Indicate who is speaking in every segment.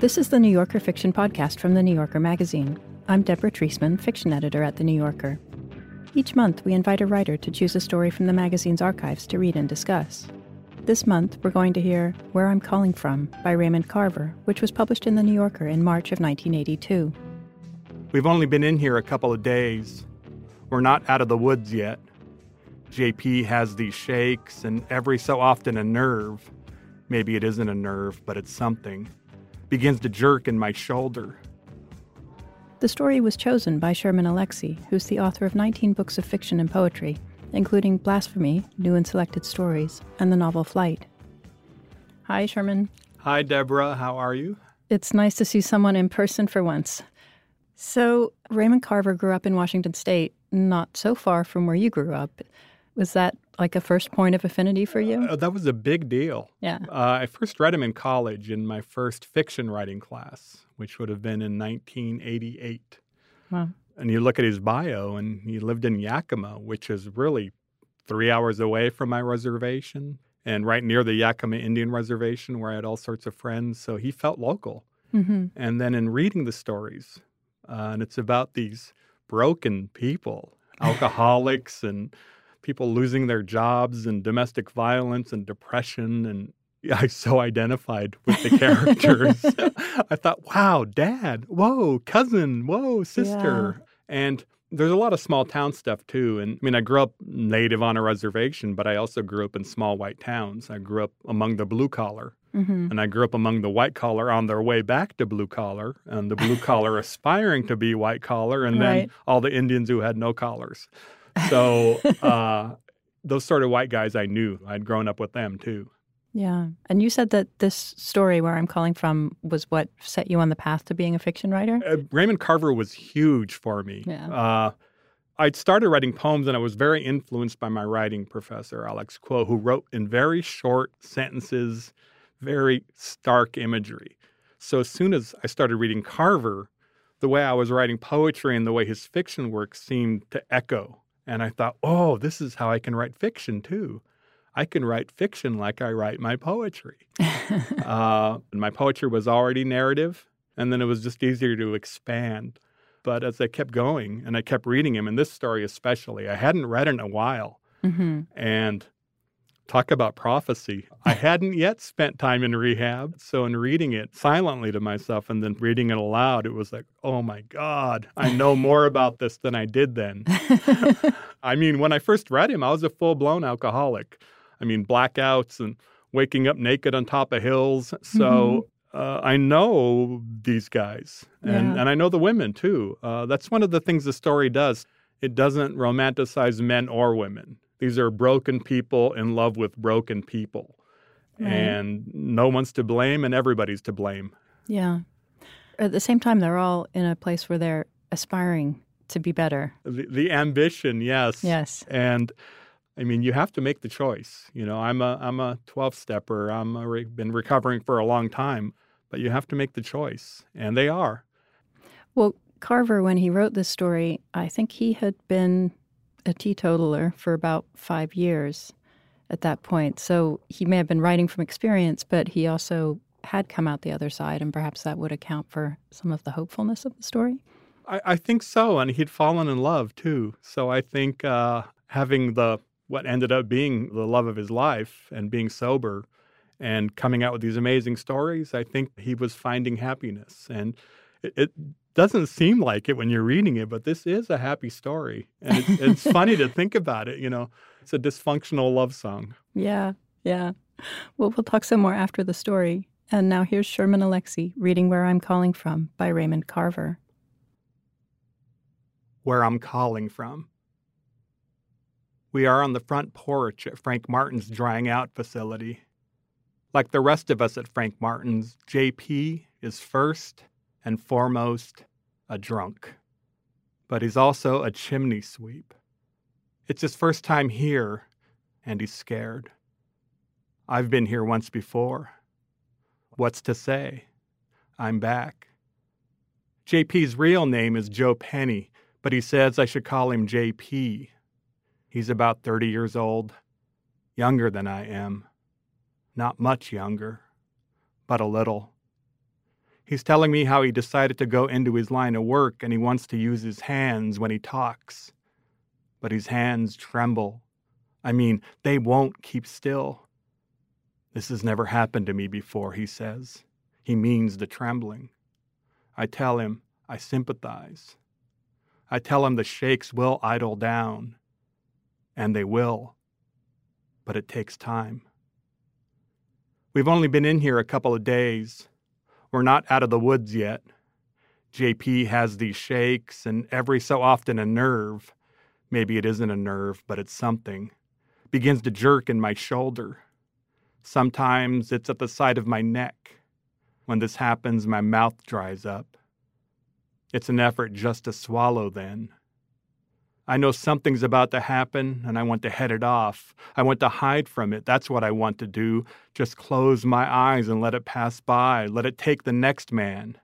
Speaker 1: This is the New Yorker Fiction Podcast from The New Yorker magazine. I'm Deborah Treisman, fiction editor at The New Yorker. Each month, we invite a writer to choose a story from the magazine's archives to read and discuss. This month, we're going to hear Where I'm Calling From by Raymond Carver, which was published in The New Yorker in March of 1982.
Speaker 2: We've only been in here a couple of days. We're not out of the woods yet. JP has these shakes, and every so often a nerve maybe it isn't a nerve, but it's something begins to jerk in my shoulder.
Speaker 1: The story was chosen by Sherman Alexie, who's the author of 19 books of fiction and poetry, including Blasphemy, New and Selected Stories, and the novel Flight. Hi, Sherman.
Speaker 2: Hi, Deborah. How are you?
Speaker 1: It's nice to see someone in person for once. So, Raymond Carver grew up in Washington State, not so far from where you grew up. Was that like a first point of affinity for you?
Speaker 2: Uh, that was a big deal.
Speaker 1: Yeah.
Speaker 2: Uh, I first read him in college in my first fiction writing class, which would have been in 1988.
Speaker 1: Wow.
Speaker 2: And you look at his bio, and he lived in Yakima, which is really three hours away from my reservation and right near the Yakima Indian Reservation where I had all sorts of friends. So he felt local.
Speaker 1: Mm-hmm.
Speaker 2: And then in reading the stories, uh, and it's about these broken people, alcoholics and people losing their jobs and domestic violence and depression and I so identified with the characters. I thought, wow, dad, whoa, cousin, whoa, sister. Yeah. And there's a lot of small town stuff too. And I mean, I grew up native on a reservation, but I also grew up in small white towns. I grew up among the blue collar. Mm-hmm. And I grew up among the white collar on their way back to blue collar, and the blue collar aspiring to be white collar, and right. then all the Indians who had no collars. So uh, those sort of white guys I knew. I'd grown up with them too.
Speaker 1: Yeah. And you said that this story, Where I'm Calling From, was what set you on the path to being a fiction writer?
Speaker 2: Uh, Raymond Carver was huge for me.
Speaker 1: Yeah. Uh,
Speaker 2: I'd started writing poems and I was very influenced by my writing professor, Alex Kuo, who wrote in very short sentences, very stark imagery. So as soon as I started reading Carver, the way I was writing poetry and the way his fiction work seemed to echo and I thought, oh, this is how I can write fiction too. I can write fiction like I write my poetry. uh, and my poetry was already narrative, and then it was just easier to expand. But as I kept going and I kept reading him, and this story especially, I hadn't read in a while. Mm-hmm. And Talk about prophecy. I hadn't yet spent time in rehab. So, in reading it silently to myself and then reading it aloud, it was like, oh my God, I know more about this than I did then. I mean, when I first read him, I was a full blown alcoholic. I mean, blackouts and waking up naked on top of hills. So, mm-hmm. uh, I know these guys and, yeah. and I know the women too. Uh, that's one of the things the story does. It doesn't romanticize men or women. These are broken people in love with broken people. Right. And no one's to blame and everybody's to blame.
Speaker 1: Yeah. At the same time, they're all in a place where they're aspiring to be better.
Speaker 2: The, the ambition, yes.
Speaker 1: Yes.
Speaker 2: And I mean, you have to make the choice. You know, I'm a I'm a 12 stepper. I'm a re- been recovering for a long time, but you have to make the choice, and they are.
Speaker 1: Well, Carver, when he wrote this story, I think he had been a teetotaler for about five years at that point. So he may have been writing from experience, but he also had come out the other side, and perhaps that would account for some of the hopefulness of the story.
Speaker 2: I, I think so, and he'd fallen in love too. So I think uh, having the what ended up being the love of his life and being sober and coming out with these amazing stories, I think he was finding happiness. And it, it doesn't seem like it when you're reading it, but this is a happy story. And it's, it's funny to think about it. You know, it's a dysfunctional love song.
Speaker 1: Yeah, yeah. Well, we'll talk some more after the story. And now here's Sherman Alexie reading Where I'm Calling From by Raymond Carver.
Speaker 2: Where I'm Calling From. We are on the front porch at Frank Martin's drying out facility. Like the rest of us at Frank Martin's, JP is first and foremost a drunk. But he's also a chimney sweep. It's his first time here, and he's scared. I've been here once before. What's to say? I'm back. JP's real name is Joe Penny, but he says I should call him JP. He's about 30 years old, younger than I am. Not much younger, but a little. He's telling me how he decided to go into his line of work and he wants to use his hands when he talks. But his hands tremble. I mean, they won't keep still. This has never happened to me before, he says. He means the trembling. I tell him I sympathize. I tell him the shakes will idle down, and they will, but it takes time. We've only been in here a couple of days. We're not out of the woods yet. JP has these shakes, and every so often a nerve maybe it isn't a nerve, but it's something begins to jerk in my shoulder. Sometimes it's at the side of my neck. When this happens, my mouth dries up. It's an effort just to swallow then. I know something's about to happen and I want to head it off. I want to hide from it. That's what I want to do. Just close my eyes and let it pass by. Let it take the next man.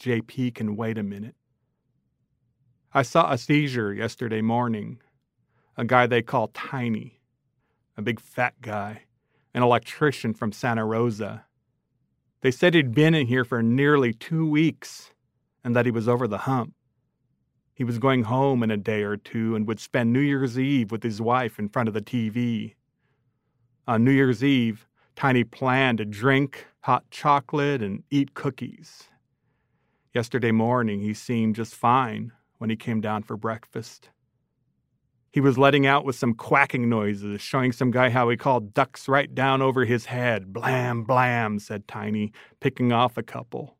Speaker 2: JP can wait a minute. I saw a seizure yesterday morning. A guy they call Tiny, a big fat guy, an electrician from Santa Rosa. They said he'd been in here for nearly two weeks and that he was over the hump. He was going home in a day or two and would spend New Year's Eve with his wife in front of the TV. On New Year's Eve, Tiny planned to drink hot chocolate and eat cookies. Yesterday morning, he seemed just fine when he came down for breakfast. He was letting out with some quacking noises, showing some guy how he called ducks right down over his head. Blam, blam, said Tiny, picking off a couple.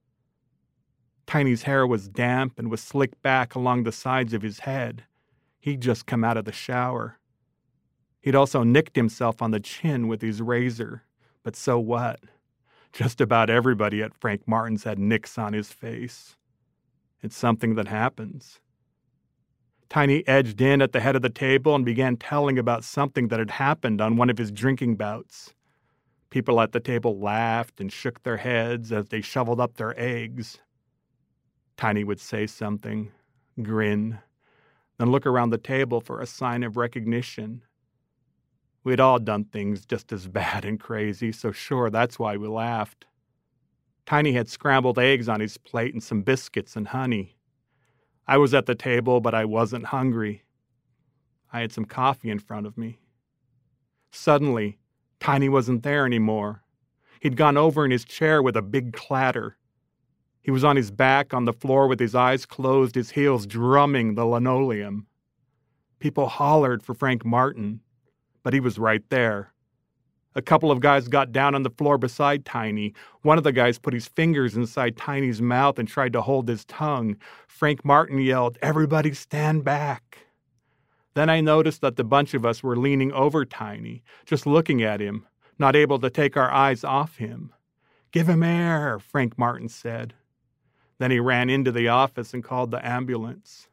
Speaker 2: Tiny's hair was damp and was slicked back along the sides of his head. He'd just come out of the shower. He'd also nicked himself on the chin with his razor. But so what? Just about everybody at Frank Martin's had nicks on his face. It's something that happens. Tiny edged in at the head of the table and began telling about something that had happened on one of his drinking bouts. People at the table laughed and shook their heads as they shoveled up their eggs. Tiny would say something, grin, then look around the table for a sign of recognition. We'd all done things just as bad and crazy, so sure, that's why we laughed. Tiny had scrambled eggs on his plate and some biscuits and honey. I was at the table, but I wasn't hungry. I had some coffee in front of me. Suddenly, Tiny wasn't there anymore. He'd gone over in his chair with a big clatter. He was on his back on the floor with his eyes closed, his heels drumming the linoleum. People hollered for Frank Martin, but he was right there. A couple of guys got down on the floor beside Tiny. One of the guys put his fingers inside Tiny's mouth and tried to hold his tongue. Frank Martin yelled, Everybody stand back. Then I noticed that the bunch of us were leaning over Tiny, just looking at him, not able to take our eyes off him. Give him air, Frank Martin said. Then he ran into the office and called the ambulance.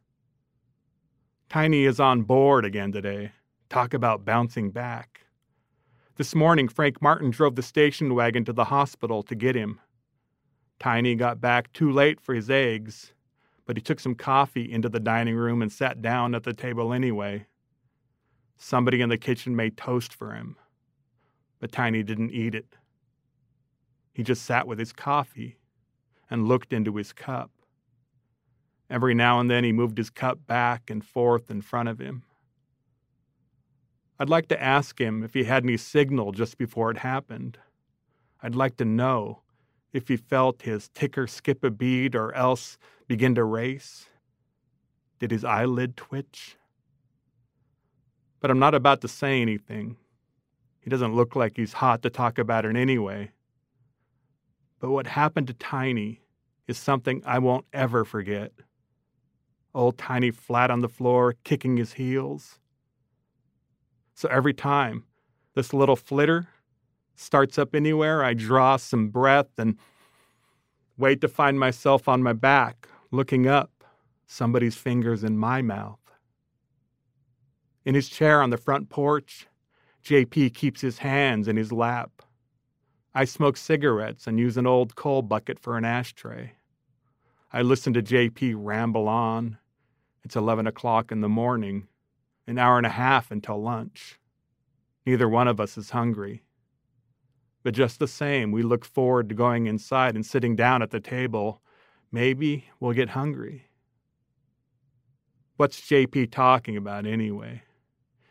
Speaker 2: Tiny is on board again today. Talk about bouncing back. This morning, Frank Martin drove the station wagon to the hospital to get him. Tiny got back too late for his eggs, but he took some coffee into the dining room and sat down at the table anyway. Somebody in the kitchen made toast for him, but Tiny didn't eat it. He just sat with his coffee and looked into his cup. Every now and then he moved his cup back and forth in front of him. I'd like to ask him if he had any signal just before it happened. I'd like to know if he felt his ticker skip a beat or else begin to race. Did his eyelid twitch? But I'm not about to say anything. He doesn't look like he's hot to talk about it anyway. But what happened to Tiny is something I won't ever forget. Old Tiny flat on the floor, kicking his heels. So every time this little flitter starts up anywhere, I draw some breath and wait to find myself on my back, looking up, somebody's fingers in my mouth. In his chair on the front porch, JP keeps his hands in his lap. I smoke cigarettes and use an old coal bucket for an ashtray. I listen to JP ramble on. It's 11 o'clock in the morning, an hour and a half until lunch. Neither one of us is hungry. But just the same, we look forward to going inside and sitting down at the table. Maybe we'll get hungry. What's JP talking about anyway?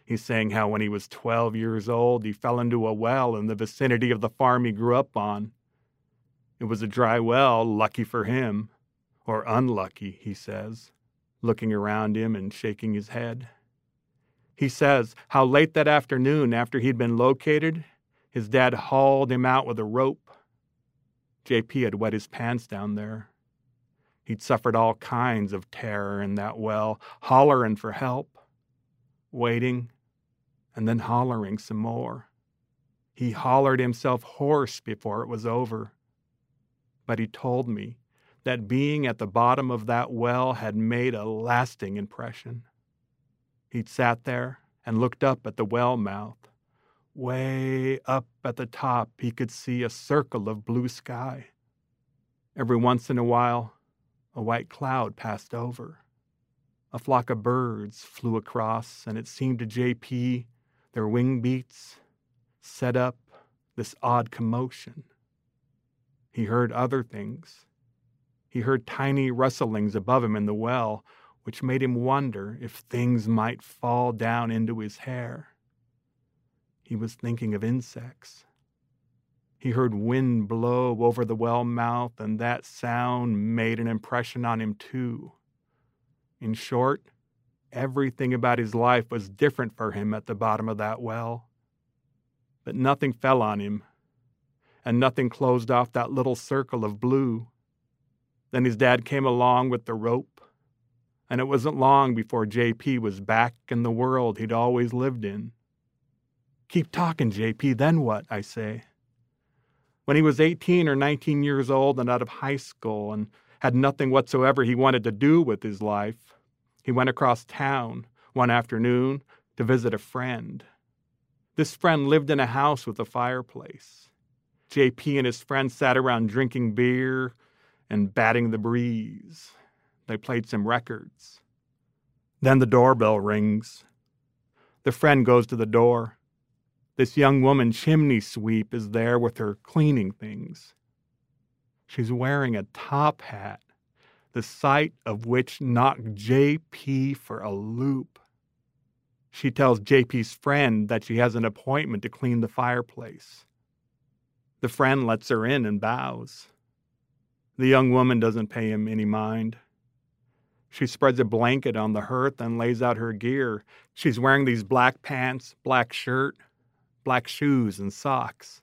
Speaker 2: He's saying how when he was 12 years old, he fell into a well in the vicinity of the farm he grew up on. It was a dry well, lucky for him. Or unlucky, he says, looking around him and shaking his head. He says how late that afternoon, after he'd been located, his dad hauled him out with a rope. JP had wet his pants down there. He'd suffered all kinds of terror in that well, hollering for help, waiting, and then hollering some more. He hollered himself hoarse before it was over. But he told me that being at the bottom of that well had made a lasting impression. He'd sat there and looked up at the well mouth. Way up at the top, he could see a circle of blue sky. Every once in a while, a white cloud passed over. A flock of birds flew across, and it seemed to JP their wing beats set up this odd commotion. He heard other things. He heard tiny rustlings above him in the well, which made him wonder if things might fall down into his hair. He was thinking of insects. He heard wind blow over the well mouth, and that sound made an impression on him, too. In short, everything about his life was different for him at the bottom of that well. But nothing fell on him, and nothing closed off that little circle of blue. Then his dad came along with the rope and it wasn't long before JP was back in the world he'd always lived in. Keep talking, JP, then what? I say. When he was 18 or 19 years old and out of high school and had nothing whatsoever he wanted to do with his life, he went across town one afternoon to visit a friend. This friend lived in a house with a fireplace. JP and his friend sat around drinking beer and batting the breeze. They played some records. Then the doorbell rings. The friend goes to the door. This young woman, chimney sweep, is there with her cleaning things. She's wearing a top hat, the sight of which knocked JP for a loop. She tells JP's friend that she has an appointment to clean the fireplace. The friend lets her in and bows. The young woman doesn't pay him any mind. She spreads a blanket on the hearth and lays out her gear. She's wearing these black pants, black shirt, black shoes, and socks.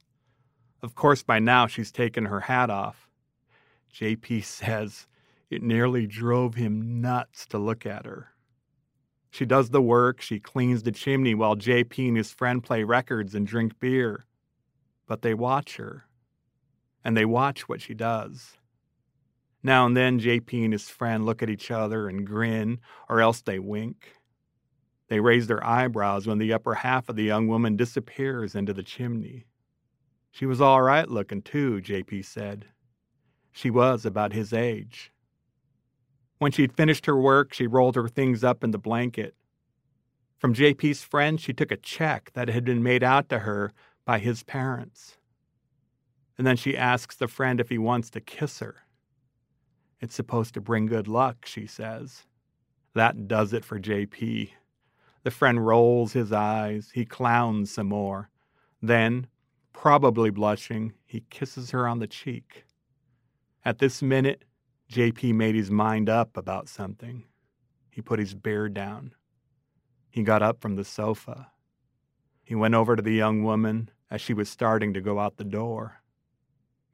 Speaker 2: Of course, by now she's taken her hat off. JP says it nearly drove him nuts to look at her. She does the work, she cleans the chimney while JP and his friend play records and drink beer. But they watch her, and they watch what she does. Now and then, JP and his friend look at each other and grin, or else they wink. They raise their eyebrows when the upper half of the young woman disappears into the chimney. She was all right looking, too, JP said. She was about his age. When she'd finished her work, she rolled her things up in the blanket. From JP's friend, she took a check that had been made out to her by his parents. And then she asks the friend if he wants to kiss her. It's supposed to bring good luck, she says. That does it for JP. The friend rolls his eyes. He clowns some more. Then, probably blushing, he kisses her on the cheek. At this minute, JP made his mind up about something. He put his beard down. He got up from the sofa. He went over to the young woman as she was starting to go out the door.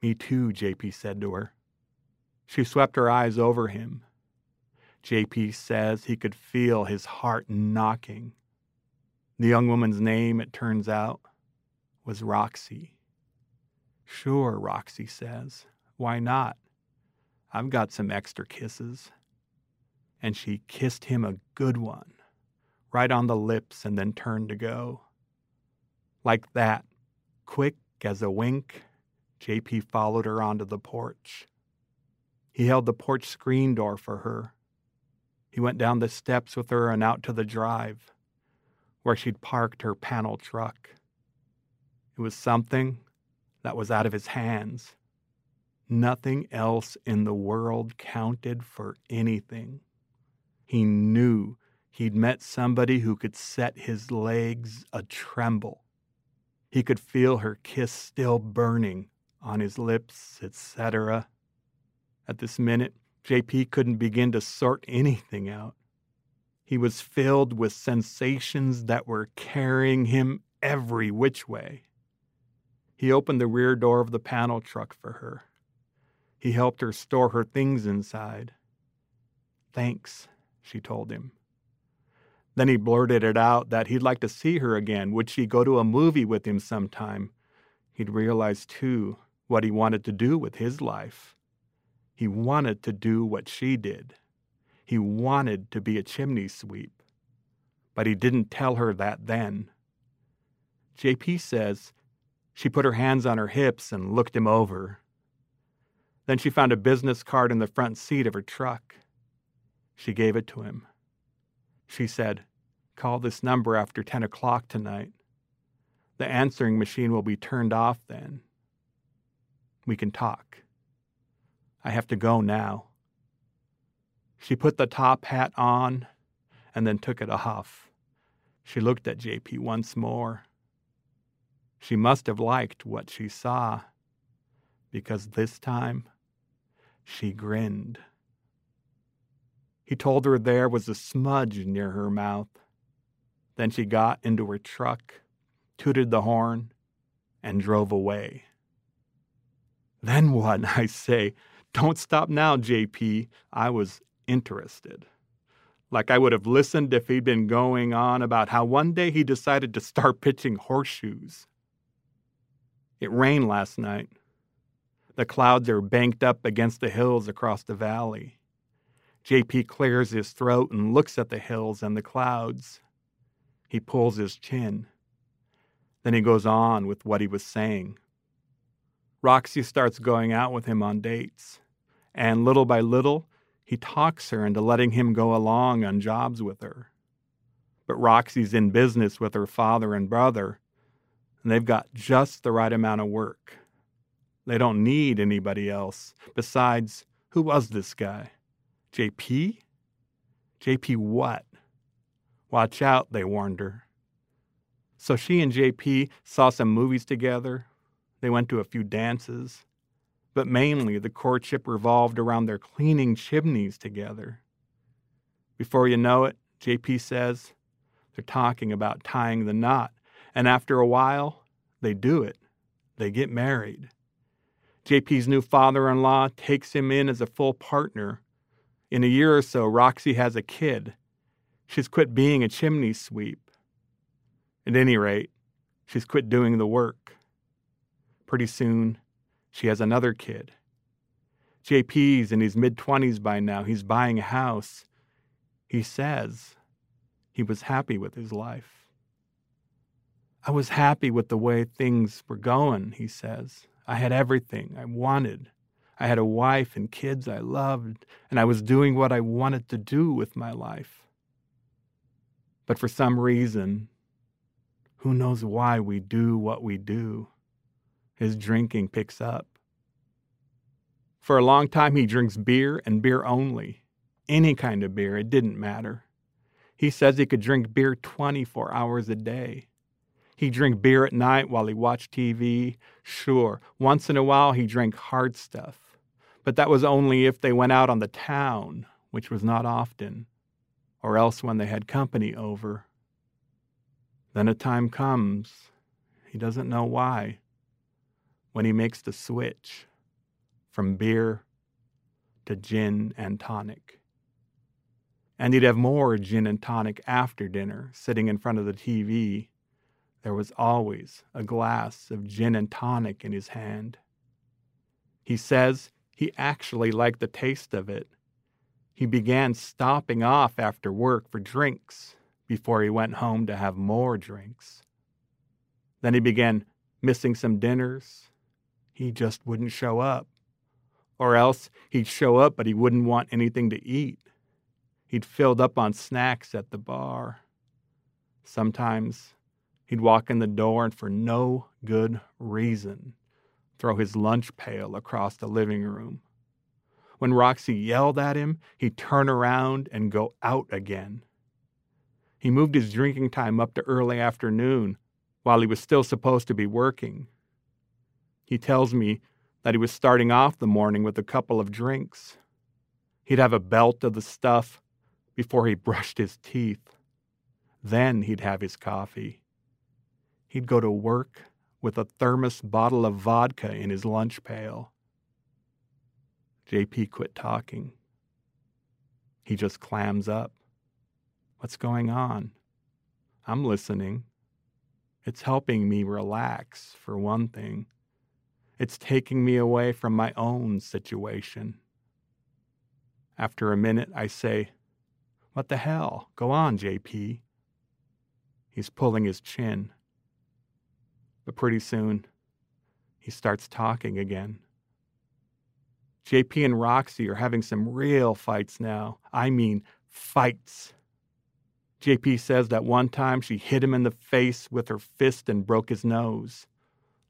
Speaker 2: Me too, JP said to her. She swept her eyes over him. JP says he could feel his heart knocking. The young woman's name, it turns out, was Roxy. Sure, Roxy says. Why not? I've got some extra kisses. And she kissed him a good one, right on the lips, and then turned to go. Like that, quick as a wink, JP followed her onto the porch. He held the porch screen door for her. He went down the steps with her and out to the drive, where she'd parked her panel truck. It was something that was out of his hands. Nothing else in the world counted for anything. He knew he'd met somebody who could set his legs a tremble. He could feel her kiss still burning on his lips, etc. At this minute, JP couldn't begin to sort anything out. He was filled with sensations that were carrying him every which way. He opened the rear door of the panel truck for her. He helped her store her things inside. Thanks, she told him. Then he blurted it out that he'd like to see her again. Would she go to a movie with him sometime? He'd realized, too, what he wanted to do with his life. He wanted to do what she did. He wanted to be a chimney sweep. But he didn't tell her that then. JP says she put her hands on her hips and looked him over. Then she found a business card in the front seat of her truck. She gave it to him. She said, Call this number after 10 o'clock tonight. The answering machine will be turned off then. We can talk. I have to go now. She put the top hat on and then took it off. She looked at JP once more. She must have liked what she saw, because this time she grinned. He told her there was a smudge near her mouth. Then she got into her truck, tooted the horn, and drove away. Then what? I say, don't stop now, JP. I was interested. Like I would have listened if he'd been going on about how one day he decided to start pitching horseshoes. It rained last night. The clouds are banked up against the hills across the valley. JP clears his throat and looks at the hills and the clouds. He pulls his chin. Then he goes on with what he was saying. Roxy starts going out with him on dates, and little by little, he talks her into letting him go along on jobs with her. But Roxy's in business with her father and brother, and they've got just the right amount of work. They don't need anybody else. Besides, who was this guy? JP? JP what? Watch out, they warned her. So she and JP saw some movies together. They went to a few dances. But mainly, the courtship revolved around their cleaning chimneys together. Before you know it, JP says, they're talking about tying the knot and after a while, they do it. They get married. JP's new father in law takes him in as a full partner. In a year or so, Roxy has a kid. She's quit being a chimney sweep. At any rate, she's quit doing the work. Pretty soon, she has another kid. JP's in his mid 20s by now. He's buying a house. He says he was happy with his life. I was happy with the way things were going, he says. I had everything I wanted. I had a wife and kids I loved, and I was doing what I wanted to do with my life. But for some reason, who knows why we do what we do, his drinking picks up. For a long time, he drinks beer and beer only. Any kind of beer, it didn't matter. He says he could drink beer 24 hours a day. He drank beer at night while he watched TV. Sure, once in a while he drank hard stuff. But that was only if they went out on the town, which was not often, or else when they had company over. Then a time comes, he doesn't know why, when he makes the switch from beer to gin and tonic. And he'd have more gin and tonic after dinner, sitting in front of the TV there was always a glass of gin and tonic in his hand. He says he actually liked the taste of it. He began stopping off after work for drinks before he went home to have more drinks. Then he began missing some dinners. He just wouldn't show up. Or else he'd show up, but he wouldn't want anything to eat. He'd filled up on snacks at the bar. Sometimes He'd walk in the door and for no good reason throw his lunch pail across the living room. When Roxy yelled at him, he'd turn around and go out again. He moved his drinking time up to early afternoon while he was still supposed to be working. He tells me that he was starting off the morning with a couple of drinks. He'd have a belt of the stuff before he brushed his teeth. Then he'd have his coffee. He'd go to work with a thermos bottle of vodka in his lunch pail. JP quit talking. He just clams up. What's going on? I'm listening. It's helping me relax, for one thing. It's taking me away from my own situation. After a minute, I say, What the hell? Go on, JP. He's pulling his chin. But pretty soon, he starts talking again. JP and Roxy are having some real fights now. I mean, fights. JP says that one time she hit him in the face with her fist and broke his nose.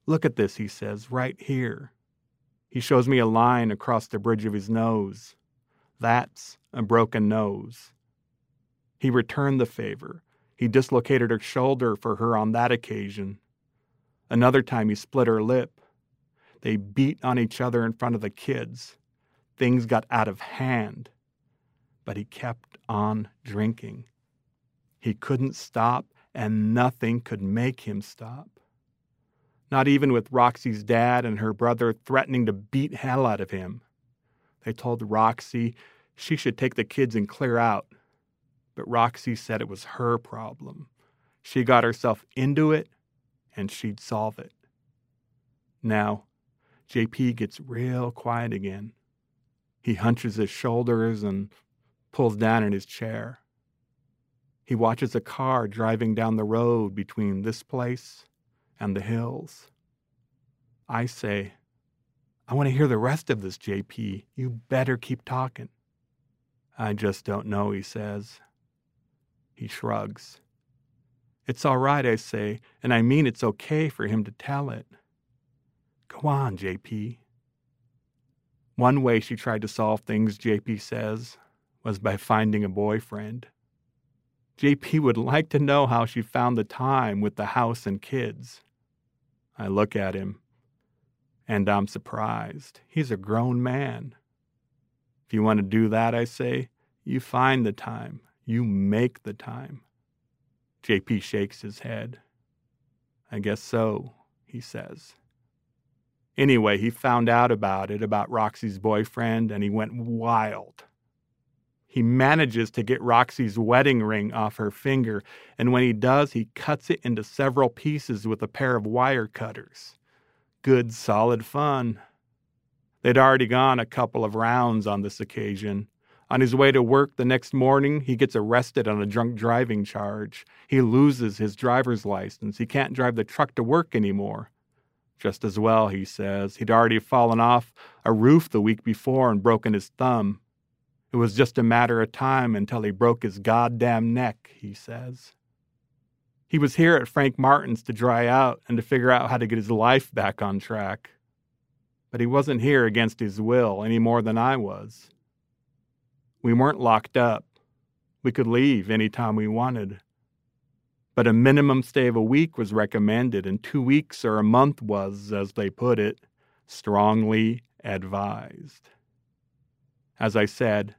Speaker 2: Look at this, he says, right here. He shows me a line across the bridge of his nose. That's a broken nose. He returned the favor. He dislocated her shoulder for her on that occasion. Another time he split her lip. They beat on each other in front of the kids. Things got out of hand. But he kept on drinking. He couldn't stop, and nothing could make him stop. Not even with Roxy's dad and her brother threatening to beat hell out of him. They told Roxy she should take the kids and clear out. But Roxy said it was her problem. She got herself into it, and she'd solve it. Now, JP gets real quiet again. He hunches his shoulders and pulls down in his chair. He watches a car driving down the road between this place and the hills. I say, I want to hear the rest of this, JP. You better keep talking. I just don't know, he says. He shrugs. It's all right, I say, and I mean it's okay for him to tell it. Go on, JP. One way she tried to solve things, JP says, was by finding a boyfriend. JP would like to know how she found the time with the house and kids. I look at him, and I'm surprised. He's a grown man. If you want to do that, I say, you find the time, you make the time. JP shakes his head. I guess so, he says. Anyway, he found out about it, about Roxy's boyfriend, and he went wild. He manages to get Roxy's wedding ring off her finger, and when he does, he cuts it into several pieces with a pair of wire cutters. Good, solid fun. They'd already gone a couple of rounds on this occasion. On his way to work the next morning, he gets arrested on a drunk driving charge. He loses his driver's license. He can't drive the truck to work anymore. Just as well, he says. He'd already fallen off a roof the week before and broken his thumb. It was just a matter of time until he broke his goddamn neck, he says. He was here at Frank Martin's to dry out and to figure out how to get his life back on track. But he wasn't here against his will any more than I was. We weren't locked up. We could leave any time we wanted but a minimum stay of a week was recommended, and two weeks or a month was, as they put it, strongly advised. As I said,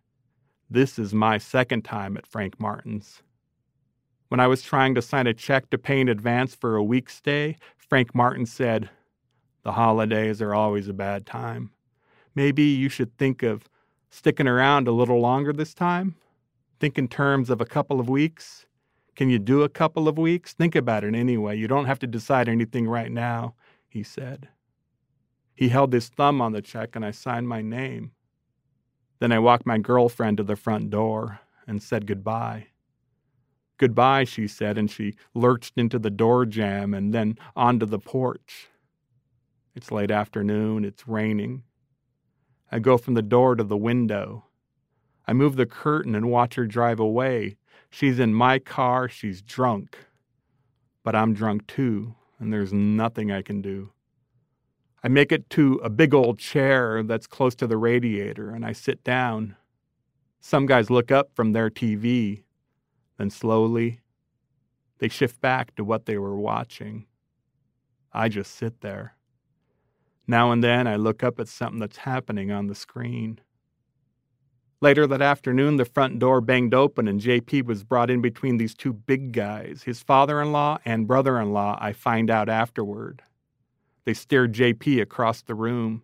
Speaker 2: this is my second time at Frank Martin's. When I was trying to sign a check to pay in advance for a week's stay, Frank Martin said, The holidays are always a bad time. Maybe you should think of sticking around a little longer this time? Think in terms of a couple of weeks? Can you do a couple of weeks? Think about it anyway. You don't have to decide anything right now, he said. He held his thumb on the check and I signed my name. Then I walked my girlfriend to the front door and said goodbye. Goodbye, she said, and she lurched into the door jamb and then onto the porch. It's late afternoon, it's raining. I go from the door to the window. I move the curtain and watch her drive away, She's in my car, she's drunk. But I'm drunk too, and there's nothing I can do. I make it to a big old chair that's close to the radiator and I sit down. Some guys look up from their TV, then slowly they shift back to what they were watching. I just sit there. Now and then I look up at something that's happening on the screen. Later that afternoon, the front door banged open and JP was brought in between these two big guys, his father in law and brother in law, I find out afterward. They stared JP across the room.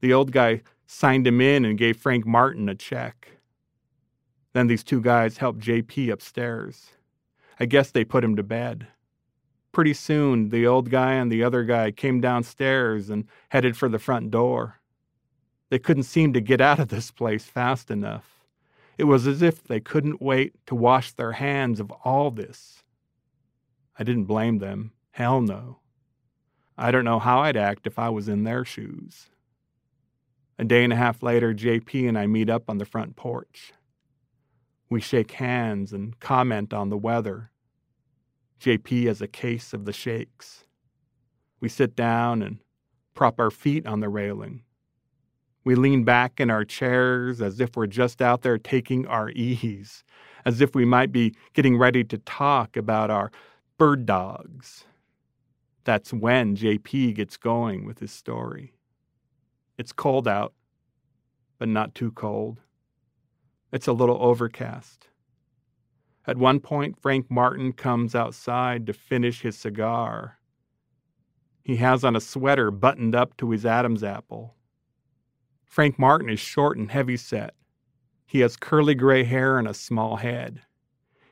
Speaker 2: The old guy signed him in and gave Frank Martin a check. Then these two guys helped JP upstairs. I guess they put him to bed. Pretty soon, the old guy and the other guy came downstairs and headed for the front door. They couldn't seem to get out of this place fast enough. It was as if they couldn't wait to wash their hands of all this. I didn't blame them. Hell no. I don't know how I'd act if I was in their shoes. A day and a half later, JP and I meet up on the front porch. We shake hands and comment on the weather. JP has a case of the shakes. We sit down and prop our feet on the railing. We lean back in our chairs as if we're just out there taking our ease, as if we might be getting ready to talk about our bird dogs. That's when JP gets going with his story. It's cold out, but not too cold. It's a little overcast. At one point, Frank Martin comes outside to finish his cigar. He has on a sweater buttoned up to his Adam's apple. Frank Martin is short and heavy set. He has curly gray hair and a small head.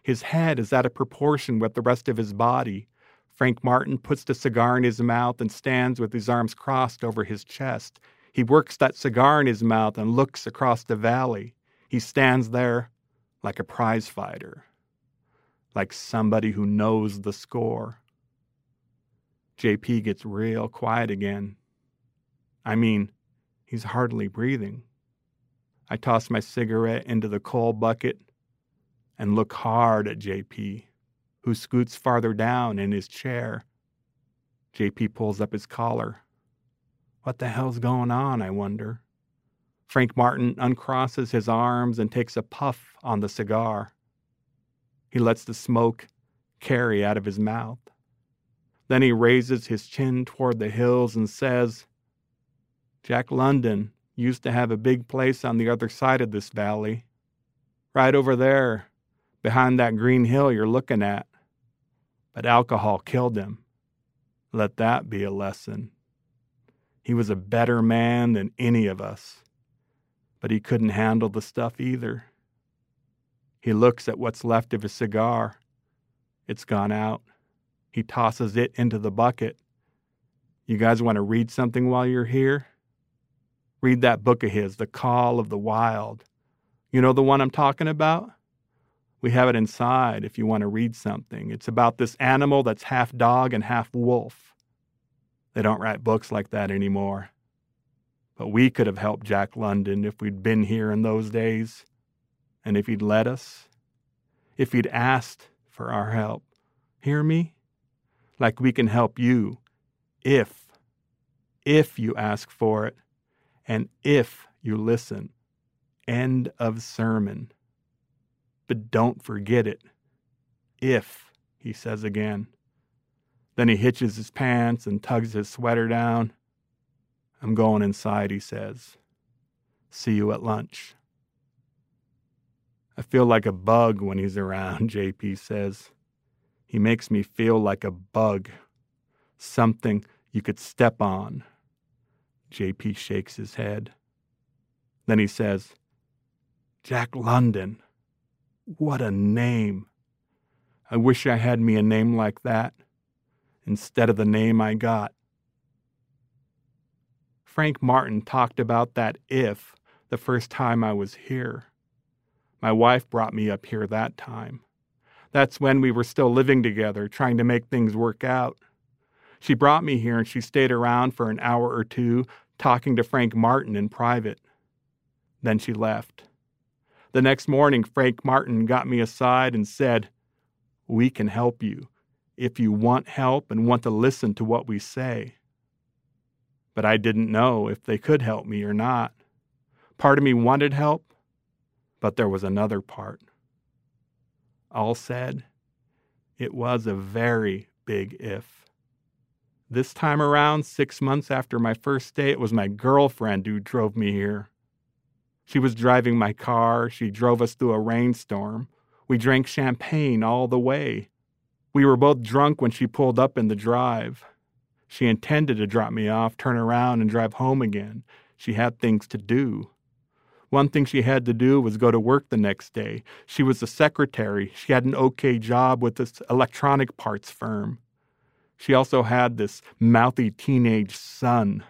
Speaker 2: His head is out of proportion with the rest of his body. Frank Martin puts the cigar in his mouth and stands with his arms crossed over his chest. He works that cigar in his mouth and looks across the valley. He stands there like a prize fighter, like somebody who knows the score. JP gets real quiet again. I mean, He's hardly breathing. I toss my cigarette into the coal bucket and look hard at JP, who scoots farther down in his chair. JP pulls up his collar. What the hell's going on, I wonder? Frank Martin uncrosses his arms and takes a puff on the cigar. He lets the smoke carry out of his mouth. Then he raises his chin toward the hills and says, Jack London used to have a big place on the other side of this valley, right over there, behind that green hill you're looking at. But alcohol killed him. Let that be a lesson. He was a better man than any of us, but he couldn't handle the stuff either. He looks at what's left of his cigar. It's gone out. He tosses it into the bucket. You guys want to read something while you're here? Read that book of his, The Call of the Wild. You know the one I'm talking about? We have it inside if you want to read something. It's about this animal that's half dog and half wolf. They don't write books like that anymore. But we could have helped Jack London if we'd been here in those days, and if he'd let us, if he'd asked for our help. Hear me? Like we can help you if, if you ask for it and if you listen. End of sermon. But don't forget it. If, he says again. Then he hitches his pants and tugs his sweater down. I'm going inside, he says. See you at lunch. I feel like a bug when he's around, JP says. He makes me feel like a bug, something you could step on JP shakes his head. Then he says, Jack London. What a name. I wish I had me a name like that instead of the name I got. Frank Martin talked about that if the first time I was here. My wife brought me up here that time. That's when we were still living together, trying to make things work out. She brought me here and she stayed around for an hour or two talking to Frank Martin in private. Then she left. The next morning, Frank Martin got me aside and said, We can help you if you want help and want to listen to what we say. but I didn't know if they could help me or not. Part of me wanted help, but there was another part. All said, it was a very big if. This time around, six months after my first day, it was my girlfriend who drove me here. She was driving my car. She drove us through a rainstorm. We drank champagne all the way. We were both drunk when she pulled up in the drive. She intended to drop me off, turn around, and drive home again. She had things to do. One thing she had to do was go to work the next day. She was a secretary. She had an okay job with this electronic parts firm. She also had this mouthy teenage son.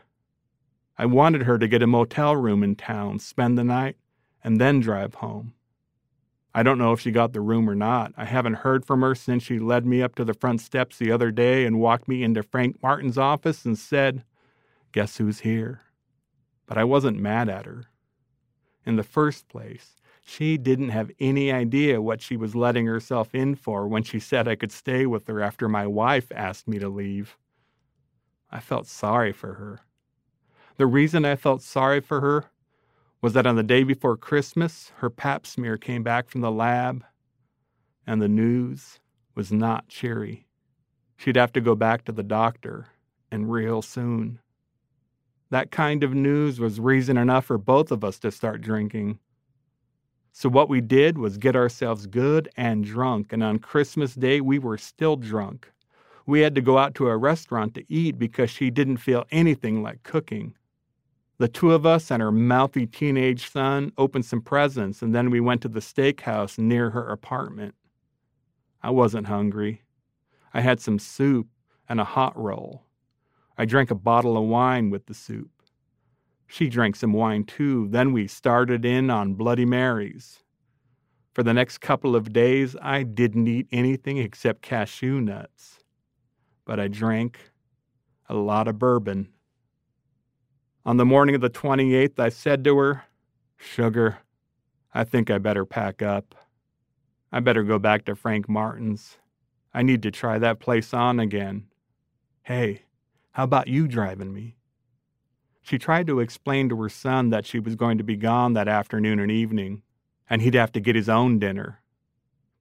Speaker 2: I wanted her to get a motel room in town, spend the night, and then drive home. I don't know if she got the room or not. I haven't heard from her since she led me up to the front steps the other day and walked me into Frank Martin's office and said, Guess who's here? But I wasn't mad at her. In the first place, she didn't have any idea what she was letting herself in for when she said I could stay with her after my wife asked me to leave. I felt sorry for her. The reason I felt sorry for her was that on the day before Christmas, her pap smear came back from the lab, and the news was not cheery. She'd have to go back to the doctor, and real soon. That kind of news was reason enough for both of us to start drinking. So, what we did was get ourselves good and drunk, and on Christmas Day, we were still drunk. We had to go out to a restaurant to eat because she didn't feel anything like cooking. The two of us and her mouthy teenage son opened some presents, and then we went to the steakhouse near her apartment. I wasn't hungry. I had some soup and a hot roll. I drank a bottle of wine with the soup. She drank some wine too. Then we started in on Bloody Marys. For the next couple of days, I didn't eat anything except cashew nuts. But I drank a lot of bourbon. On the morning of the 28th, I said to her, Sugar, I think I better pack up. I better go back to Frank Martin's. I need to try that place on again. Hey, how about you driving me? She tried to explain to her son that she was going to be gone that afternoon and evening, and he'd have to get his own dinner.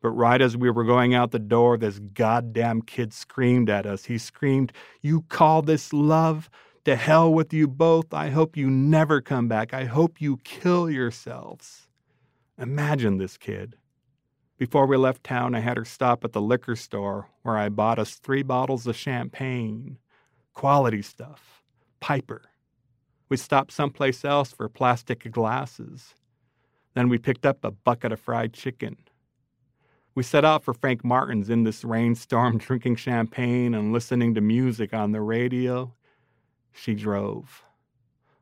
Speaker 2: But right as we were going out the door, this goddamn kid screamed at us. He screamed, You call this love? To hell with you both. I hope you never come back. I hope you kill yourselves. Imagine this kid. Before we left town, I had her stop at the liquor store where I bought us three bottles of champagne. Quality stuff. Piper. We stopped someplace else for plastic glasses. Then we picked up a bucket of fried chicken. We set out for Frank Martin's in this rainstorm, drinking champagne and listening to music on the radio. She drove.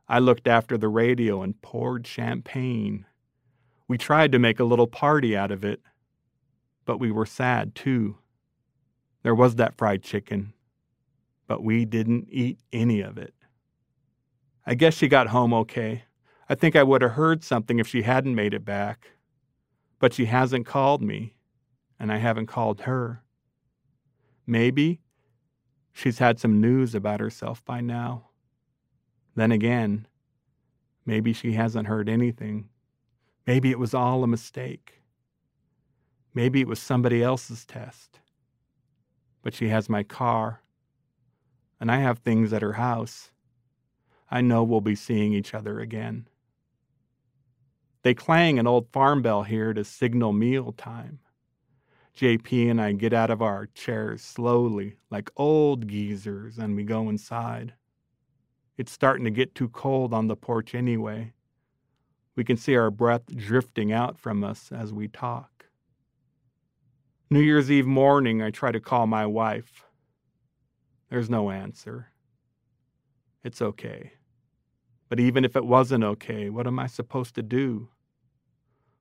Speaker 2: I looked after the radio and poured champagne. We tried to make a little party out of it, but we were sad too. There was that fried chicken, but we didn't eat any of it. I guess she got home okay. I think I would have heard something if she hadn't made it back. But she hasn't called me, and I haven't called her. Maybe she's had some news about herself by now. Then again, maybe she hasn't heard anything. Maybe it was all a mistake. Maybe it was somebody else's test. But she has my car, and I have things at her house. I know we'll be seeing each other again. They clang an old farm bell here to signal meal time. JP and I get out of our chairs slowly, like old geezers, and we go inside. It's starting to get too cold on the porch anyway. We can see our breath drifting out from us as we talk. New Year's Eve morning, I try to call my wife. There's no answer. It's okay. But even if it wasn't okay, what am I supposed to do?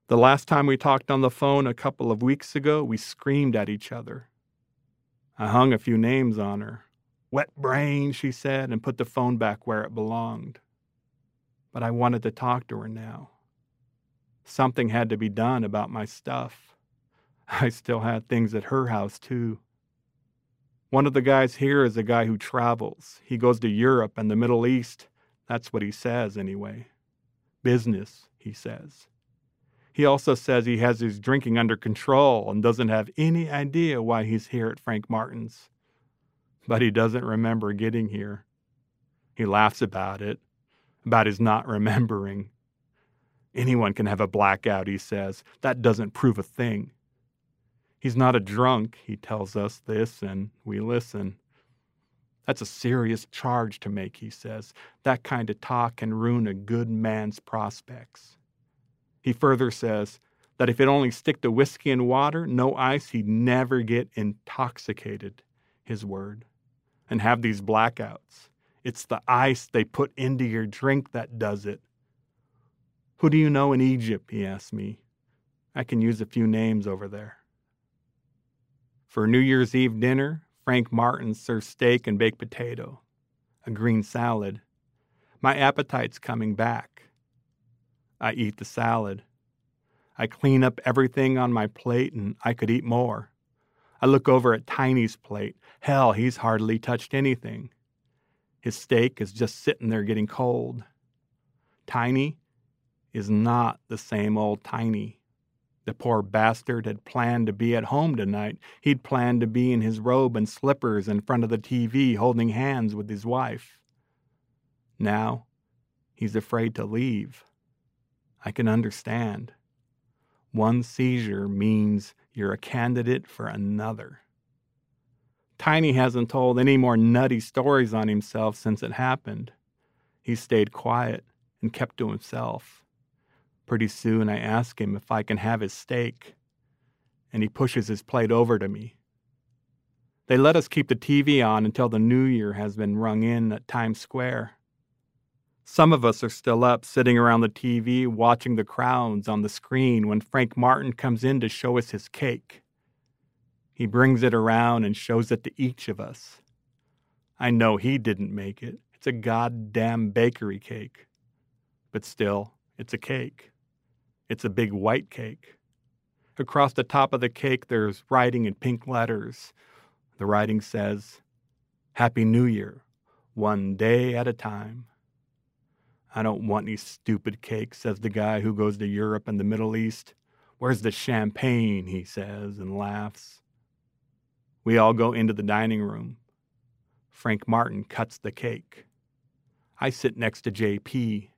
Speaker 2: The last time we talked on the phone a couple of weeks ago, we screamed at each other. I hung a few names on her. Wet brain, she said, and put the phone back where it belonged. But I wanted to talk to her now. Something had to be done about my stuff. I still had things at her house, too. One of the guys here is a guy who travels. He goes to Europe and the Middle East. That's what he says, anyway. Business, he says. He also says he has his drinking under control and doesn't have any idea why he's here at Frank Martin's. But he doesn't remember getting here. He laughs about it, about his not remembering. Anyone can have a blackout, he says. That doesn't prove a thing. He's not a drunk, he tells us this, and we listen. That's a serious charge to make, he says. That kind of talk can ruin a good man's prospects. He further says that if it only stick to whiskey and water, no ice, he'd never get intoxicated, his word, and have these blackouts. It's the ice they put into your drink that does it. Who do you know in Egypt? he asked me. I can use a few names over there. For New Year's Eve dinner, Frank Martin serves steak and baked potato, a green salad. My appetite's coming back. I eat the salad. I clean up everything on my plate and I could eat more. I look over at Tiny's plate. Hell, he's hardly touched anything. His steak is just sitting there getting cold. Tiny is not the same old Tiny. The poor bastard had planned to be at home tonight. He'd planned to be in his robe and slippers in front of the TV holding hands with his wife. Now, he's afraid to leave. I can understand. One seizure means you're a candidate for another. Tiny hasn't told any more nutty stories on himself since it happened. He stayed quiet and kept to himself. Pretty soon I ask him if I can have his steak, and he pushes his plate over to me. They let us keep the TV on until the new year has been rung in at Times Square. Some of us are still up, sitting around the TV, watching the crowds on the screen when Frank Martin comes in to show us his cake. He brings it around and shows it to each of us. I know he didn't make it. It's a goddamn bakery cake. But still, it's a cake. It's a big white cake. Across the top of the cake, there's writing in pink letters. The writing says, Happy New Year, one day at a time. I don't want any stupid cake, says the guy who goes to Europe and the Middle East. Where's the champagne? he says and laughs. We all go into the dining room. Frank Martin cuts the cake. I sit next to JP.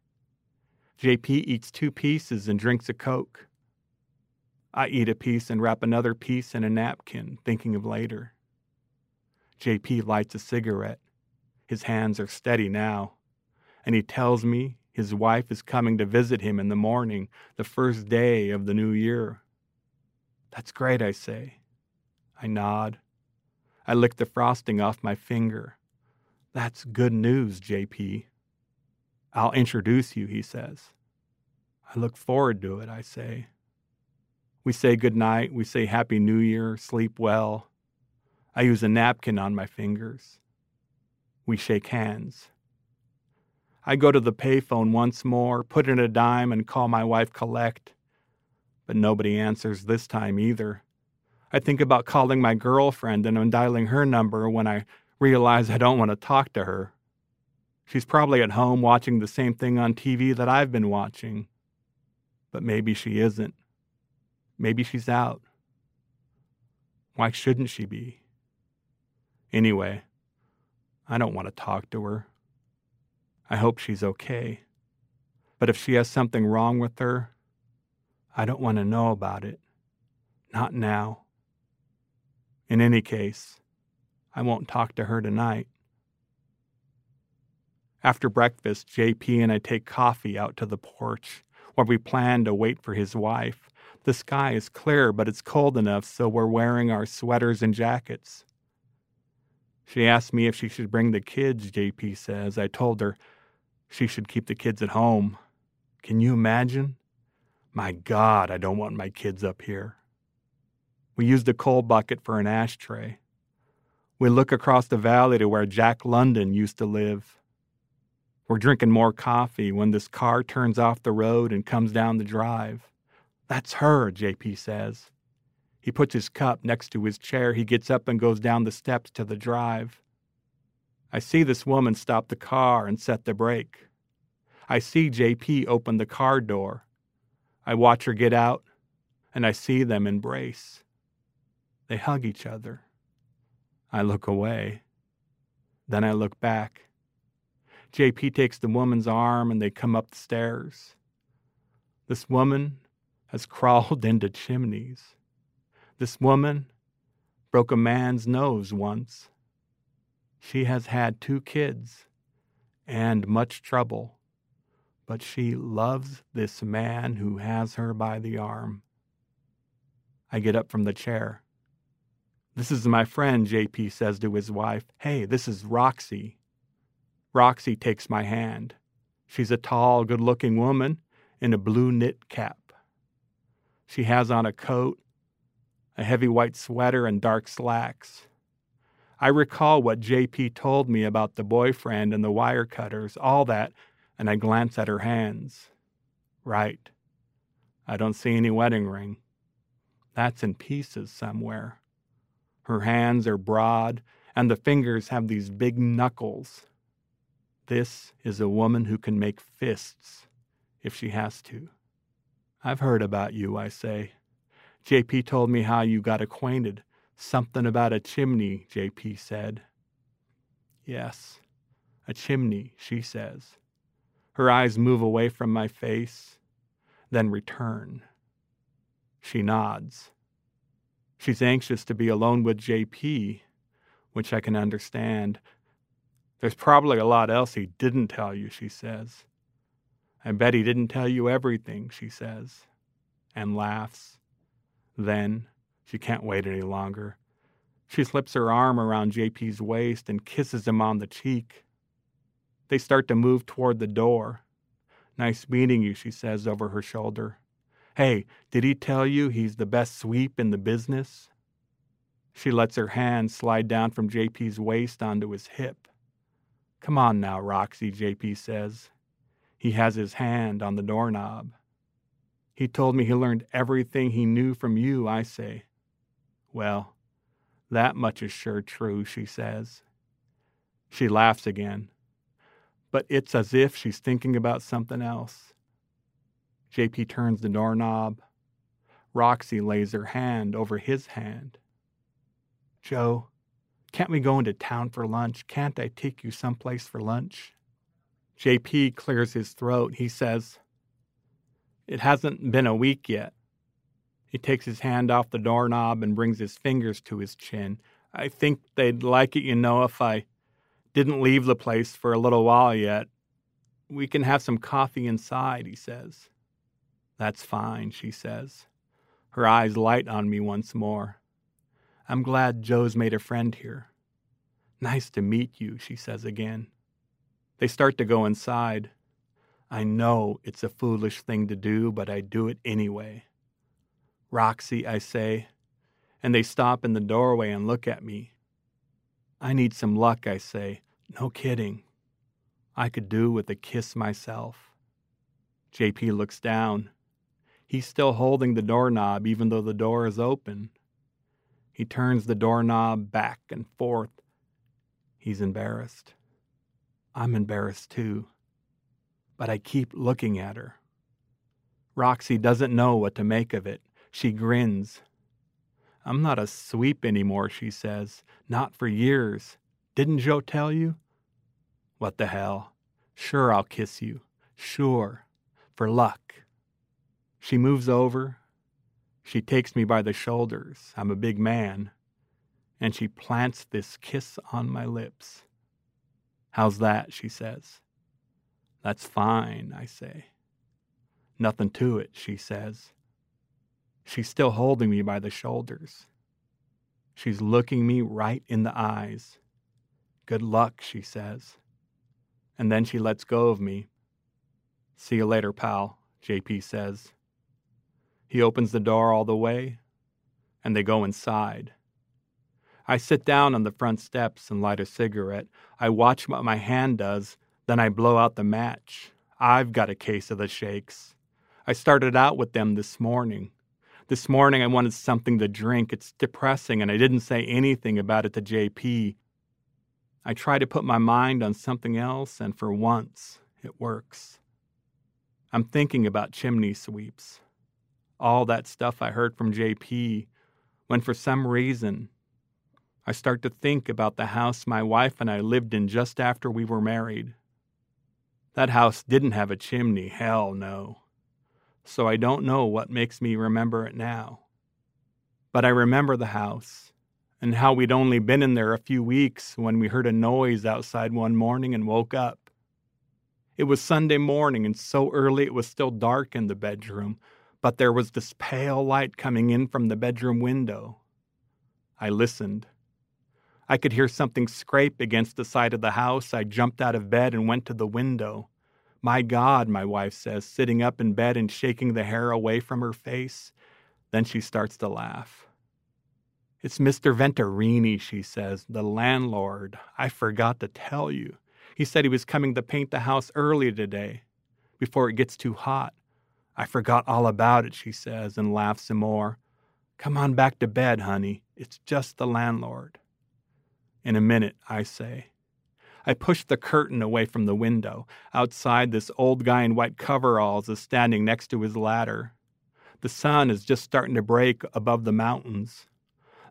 Speaker 2: JP eats two pieces and drinks a Coke. I eat a piece and wrap another piece in a napkin, thinking of later. JP lights a cigarette. His hands are steady now, and he tells me his wife is coming to visit him in the morning, the first day of the new year. That's great, I say. I nod. I lick the frosting off my finger. That's good news, JP. I'll introduce you, he says. I look forward to it, I say. We say good night. We say Happy New Year, sleep well. I use a napkin on my fingers. We shake hands. I go to the payphone once more, put in a dime, and call my wife Collect. But nobody answers this time either. I think about calling my girlfriend and I'm dialing her number when I realize I don't want to talk to her. She's probably at home watching the same thing on TV that I've been watching. But maybe she isn't. Maybe she's out. Why shouldn't she be? Anyway, I don't want to talk to her. I hope she's okay. But if she has something wrong with her, I don't want to know about it. Not now. In any case, I won't talk to her tonight. After breakfast, JP and I take coffee out to the porch, where we plan to wait for his wife. The sky is clear, but it's cold enough, so we're wearing our sweaters and jackets. She asked me if she should bring the kids, JP says. I told her she should keep the kids at home. Can you imagine? My God, I don't want my kids up here. We used a coal bucket for an ashtray. We look across the valley to where Jack London used to live. We're drinking more coffee when this car turns off the road and comes down the drive. That's her, JP says. He puts his cup next to his chair. He gets up and goes down the steps to the drive. I see this woman stop the car and set the brake. I see JP open the car door. I watch her get out, and I see them embrace. They hug each other. I look away. Then I look back. JP takes the woman's arm and they come up the stairs. This woman has crawled into chimneys. This woman broke a man's nose once. She has had two kids and much trouble, but she loves this man who has her by the arm. I get up from the chair. This is my friend, JP says to his wife. Hey, this is Roxy. Roxy takes my hand. She's a tall, good looking woman in a blue knit cap. She has on a coat, a heavy white sweater, and dark slacks. I recall what JP told me about the boyfriend and the wire cutters, all that, and I glance at her hands. Right. I don't see any wedding ring. That's in pieces somewhere. Her hands are broad, and the fingers have these big knuckles. This is a woman who can make fists if she has to. I've heard about you, I say. JP told me how you got acquainted. Something about a chimney, JP said. Yes, a chimney, she says. Her eyes move away from my face, then return. She nods. She's anxious to be alone with JP, which I can understand. There's probably a lot else he didn't tell you, she says. I bet he didn't tell you everything, she says, and laughs. Then, she can't wait any longer. She slips her arm around JP's waist and kisses him on the cheek. They start to move toward the door. Nice meeting you, she says over her shoulder. Hey, did he tell you he's the best sweep in the business? She lets her hand slide down from JP's waist onto his hip. Come on now, Roxy, JP says. He has his hand on the doorknob. He told me he learned everything he knew from you, I say. Well, that much is sure true, she says. She laughs again, but it's as if she's thinking about something else. JP turns the doorknob. Roxy lays her hand over his hand. Joe, can't we go into town for lunch? Can't I take you someplace for lunch? JP clears his throat. He says, It hasn't been a week yet. He takes his hand off the doorknob and brings his fingers to his chin. I think they'd like it, you know, if I didn't leave the place for a little while yet. We can have some coffee inside, he says. That's fine, she says. Her eyes light on me once more. I'm glad Joe's made a friend here. Nice to meet you, she says again. They start to go inside. I know it's a foolish thing to do, but I do it anyway. Roxy, I say, and they stop in the doorway and look at me. I need some luck, I say. No kidding. I could do with a kiss myself. JP looks down. He's still holding the doorknob even though the door is open. He turns the doorknob back and forth. He's embarrassed. I'm embarrassed too. But I keep looking at her. Roxy doesn't know what to make of it. She grins. I'm not a sweep anymore, she says. Not for years. Didn't Joe tell you? What the hell? Sure, I'll kiss you. Sure. For luck. She moves over. She takes me by the shoulders. I'm a big man. And she plants this kiss on my lips. How's that? She says. That's fine, I say. Nothing to it, she says. She's still holding me by the shoulders. She's looking me right in the eyes. Good luck, she says. And then she lets go of me. See you later, pal, JP says. He opens the door all the way, and they go inside. I sit down on the front steps and light a cigarette. I watch what my hand does, then I blow out the match. I've got a case of the shakes. I started out with them this morning. This morning I wanted something to drink. It's depressing, and I didn't say anything about it to JP. I try to put my mind on something else, and for once, it works. I'm thinking about chimney sweeps. All that stuff I heard from JP, when for some reason I start to think about the house my wife and I lived in just after we were married. That house didn't have a chimney, hell no so I don't know what makes me remember it now. But I remember the house and how we'd only been in there a few weeks when we heard a noise outside one morning and woke up. It was Sunday morning, and so early it was still dark in the bedroom, but there was this pale light coming in from the bedroom window. I listened. I could hear something scrape against the side of the house. I jumped out of bed and went to the window. My God, my wife says, sitting up in bed and shaking the hair away from her face. Then she starts to laugh. It's Mr. Venturini, she says, the landlord. I forgot to tell you. He said he was coming to paint the house early today, before it gets too hot. I forgot all about it, she says, and laughs some more. Come on back to bed, honey. It's just the landlord. In a minute, I say. I push the curtain away from the window. Outside, this old guy in white coveralls is standing next to his ladder. The sun is just starting to break above the mountains.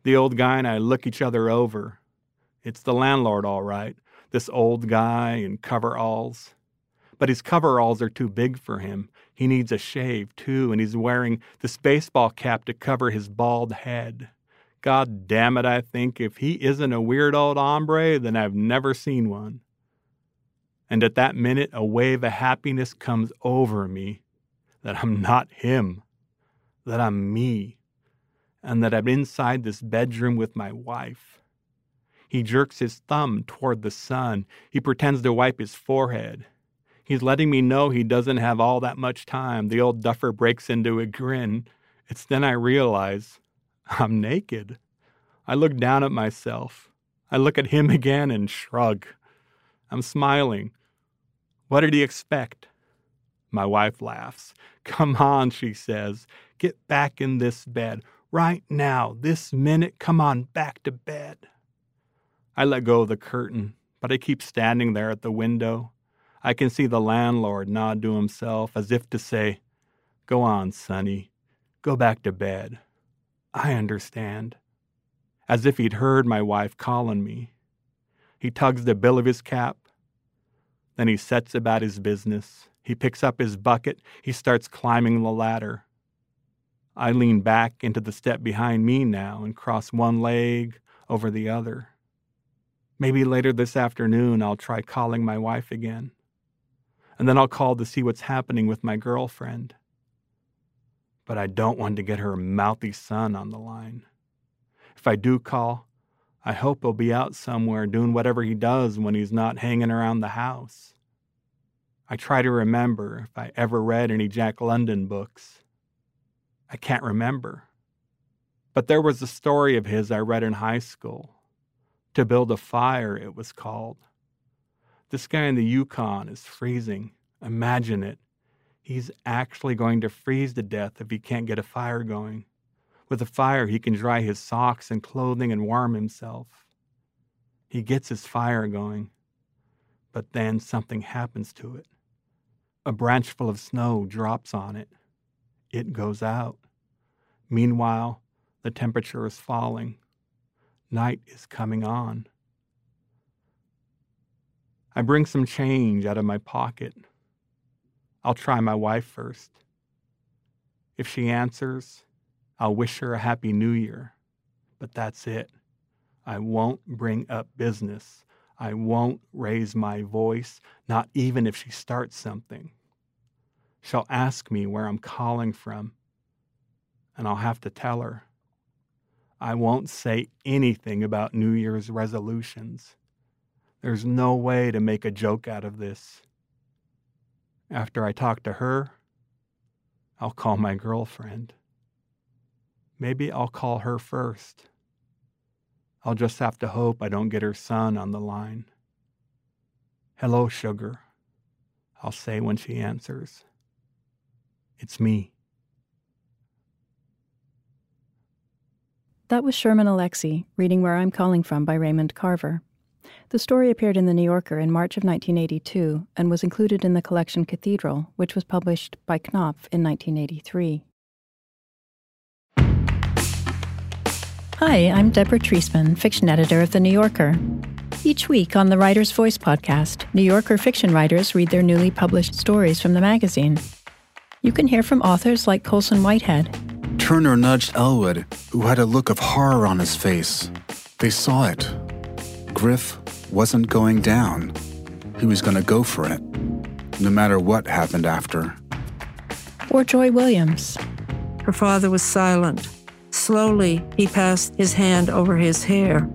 Speaker 2: The old guy and I look each other over. It's the landlord, all right, this old guy in coveralls. But his coveralls are too big for him. He needs a shave, too, and he's wearing this baseball cap to cover his bald head. God damn it, I think if he isn't a weird old hombre, then I've never seen one. And at that minute, a wave of happiness comes over me that I'm not him, that I'm me, and that I'm inside this bedroom with my wife. He jerks his thumb toward the sun. He pretends to wipe his forehead. He's letting me know he doesn't have all that much time. The old duffer breaks into a grin. It's then I realize I'm naked. I look down at myself. I look at him again and shrug. I'm smiling. What did he expect? My wife laughs. Come on, she says. Get back in this bed. Right now, this minute, come on back to bed. I let go of the curtain, but I keep standing there at the window. I can see the landlord nod to himself as if to say, Go on, sonny. Go back to bed. I understand. As if he'd heard my wife calling me. He tugs the bill of his cap. Then he sets about his business. He picks up his bucket. He starts climbing the ladder. I lean back into the step behind me now and cross one leg over the other. Maybe later this afternoon I'll try calling my wife again. And then I'll call to see what's happening with my girlfriend but I don't want to get her mouthy son on the line. If I do call, I hope he'll be out somewhere doing whatever he does when he's not hanging around the house. I try to remember if I ever read any Jack London books. I can't remember. But there was a story of his I read in high school. To Build a Fire, it was called. This guy in the Yukon is freezing. Imagine it he's actually going to freeze to death if he can't get a fire going. With a fire, he can dry his socks and clothing and warm himself. He gets his fire going, but then something happens to it. A branch full of snow drops on it. It goes out. Meanwhile, the temperature is falling. Night is coming on. I bring some change out of my pocket I'll try my wife first. If she answers, I'll wish her a happy new year. But that's it. I won't bring up business. I won't raise my voice, not even if she starts something. She'll ask me where I'm calling from, and I'll have to tell her. I won't say anything about New Year's resolutions. There's no way to make a joke out of this. After I talk to her, I'll call my girlfriend. Maybe I'll call her first. I'll just have to hope I don't get her son on the line. Hello, sugar, I'll say when she answers. It's me.
Speaker 1: That was Sherman Alexie reading Where I'm Calling From by Raymond Carver. The story appeared in The New Yorker in March of 1982 and was included in the collection Cathedral, which was published by Knopf in 1983. Hi, I'm Deborah Treisman, fiction editor of The New Yorker. Each week on the Writer's Voice podcast, New Yorker fiction writers read their newly published stories from the magazine. You can hear from authors like Colson Whitehead,
Speaker 3: Turner nudged Elwood, who had a look of horror on his face. They saw it. Griff wasn't going down. He was going to go for it, no matter what happened after.
Speaker 1: Or Joy Williams.
Speaker 4: Her father was silent. Slowly, he passed his hand over his hair.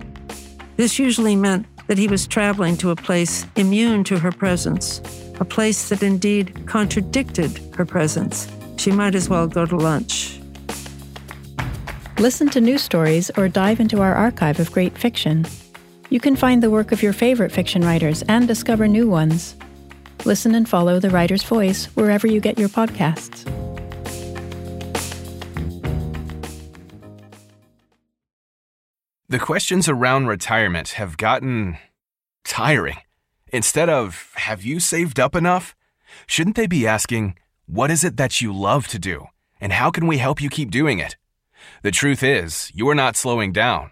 Speaker 4: This usually meant that he was traveling to a place immune to her presence, a place that indeed contradicted her presence. She might as well go to lunch.
Speaker 1: Listen to news stories or dive into our archive of great fiction. You can find the work of your favorite fiction writers and discover new ones. Listen and follow The Writer's Voice wherever you get your podcasts.
Speaker 5: The questions around retirement have gotten tiring. Instead of, have you saved up enough? Shouldn't they be asking, what is it that you love to do? And how can we help you keep doing it? The truth is, you're not slowing down.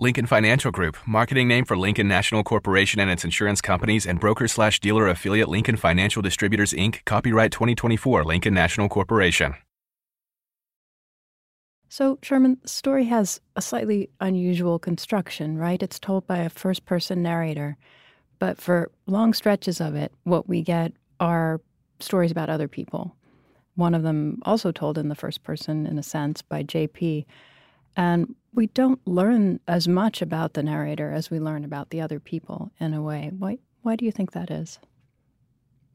Speaker 5: Lincoln Financial Group, marketing name for Lincoln National Corporation and its insurance companies and broker slash dealer affiliate Lincoln Financial Distributors Inc., copyright 2024 Lincoln National Corporation.
Speaker 1: So, Sherman, the story has a slightly unusual construction, right? It's told by a first person narrator. But for long stretches of it, what we get are stories about other people. One of them also told in the first person, in a sense, by JP. And we don't learn as much about the narrator as we learn about the other people in a way. Why, why do you think that is?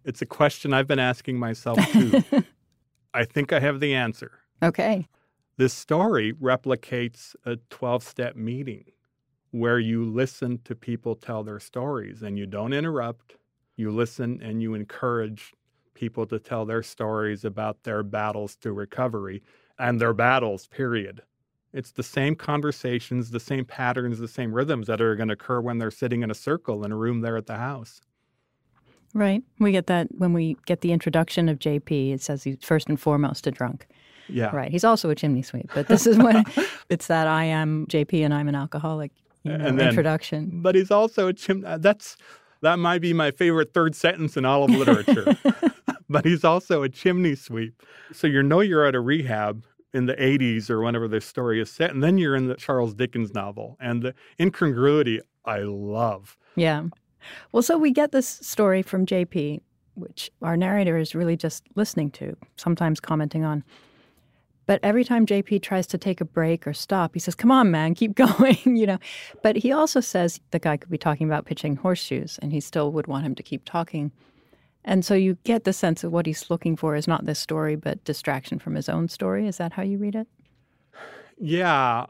Speaker 2: It's a question I've been asking myself too. I think I have the answer.
Speaker 1: Okay.
Speaker 2: This story replicates a 12 step meeting where you listen to people tell their stories and you don't interrupt. You listen and you encourage people to tell their stories about their battles to recovery and their battles, period. It's the same conversations, the same patterns, the same rhythms that are going to occur when they're sitting in a circle in a room there at the house.
Speaker 1: Right. We get that when we get the introduction of JP. It says he's first and foremost a drunk.
Speaker 2: Yeah.
Speaker 1: Right. He's also a chimney sweep, but this is when it's that I am JP and I'm an alcoholic you know,
Speaker 2: then-
Speaker 1: introduction.
Speaker 2: But he's also a chim. uh, That's that might be my favorite third sentence in all of literature. but he's also a chimney sweep. So you know you're at a rehab in the 80s or whenever this story is set, and then you're in the Charles Dickens novel, and the incongruity I love.
Speaker 1: Yeah. Well, so we get this story from JP, which our narrator is really just listening to, sometimes commenting on. But every time JP tries to take a break or stop, he says, Come on, man, keep going, you know. But he also says the guy could be talking about pitching horseshoes, and he still would want him to keep talking. And so you get the sense of what he's looking for is not this story, but distraction from his own story. Is that how you read it?
Speaker 2: Yeah,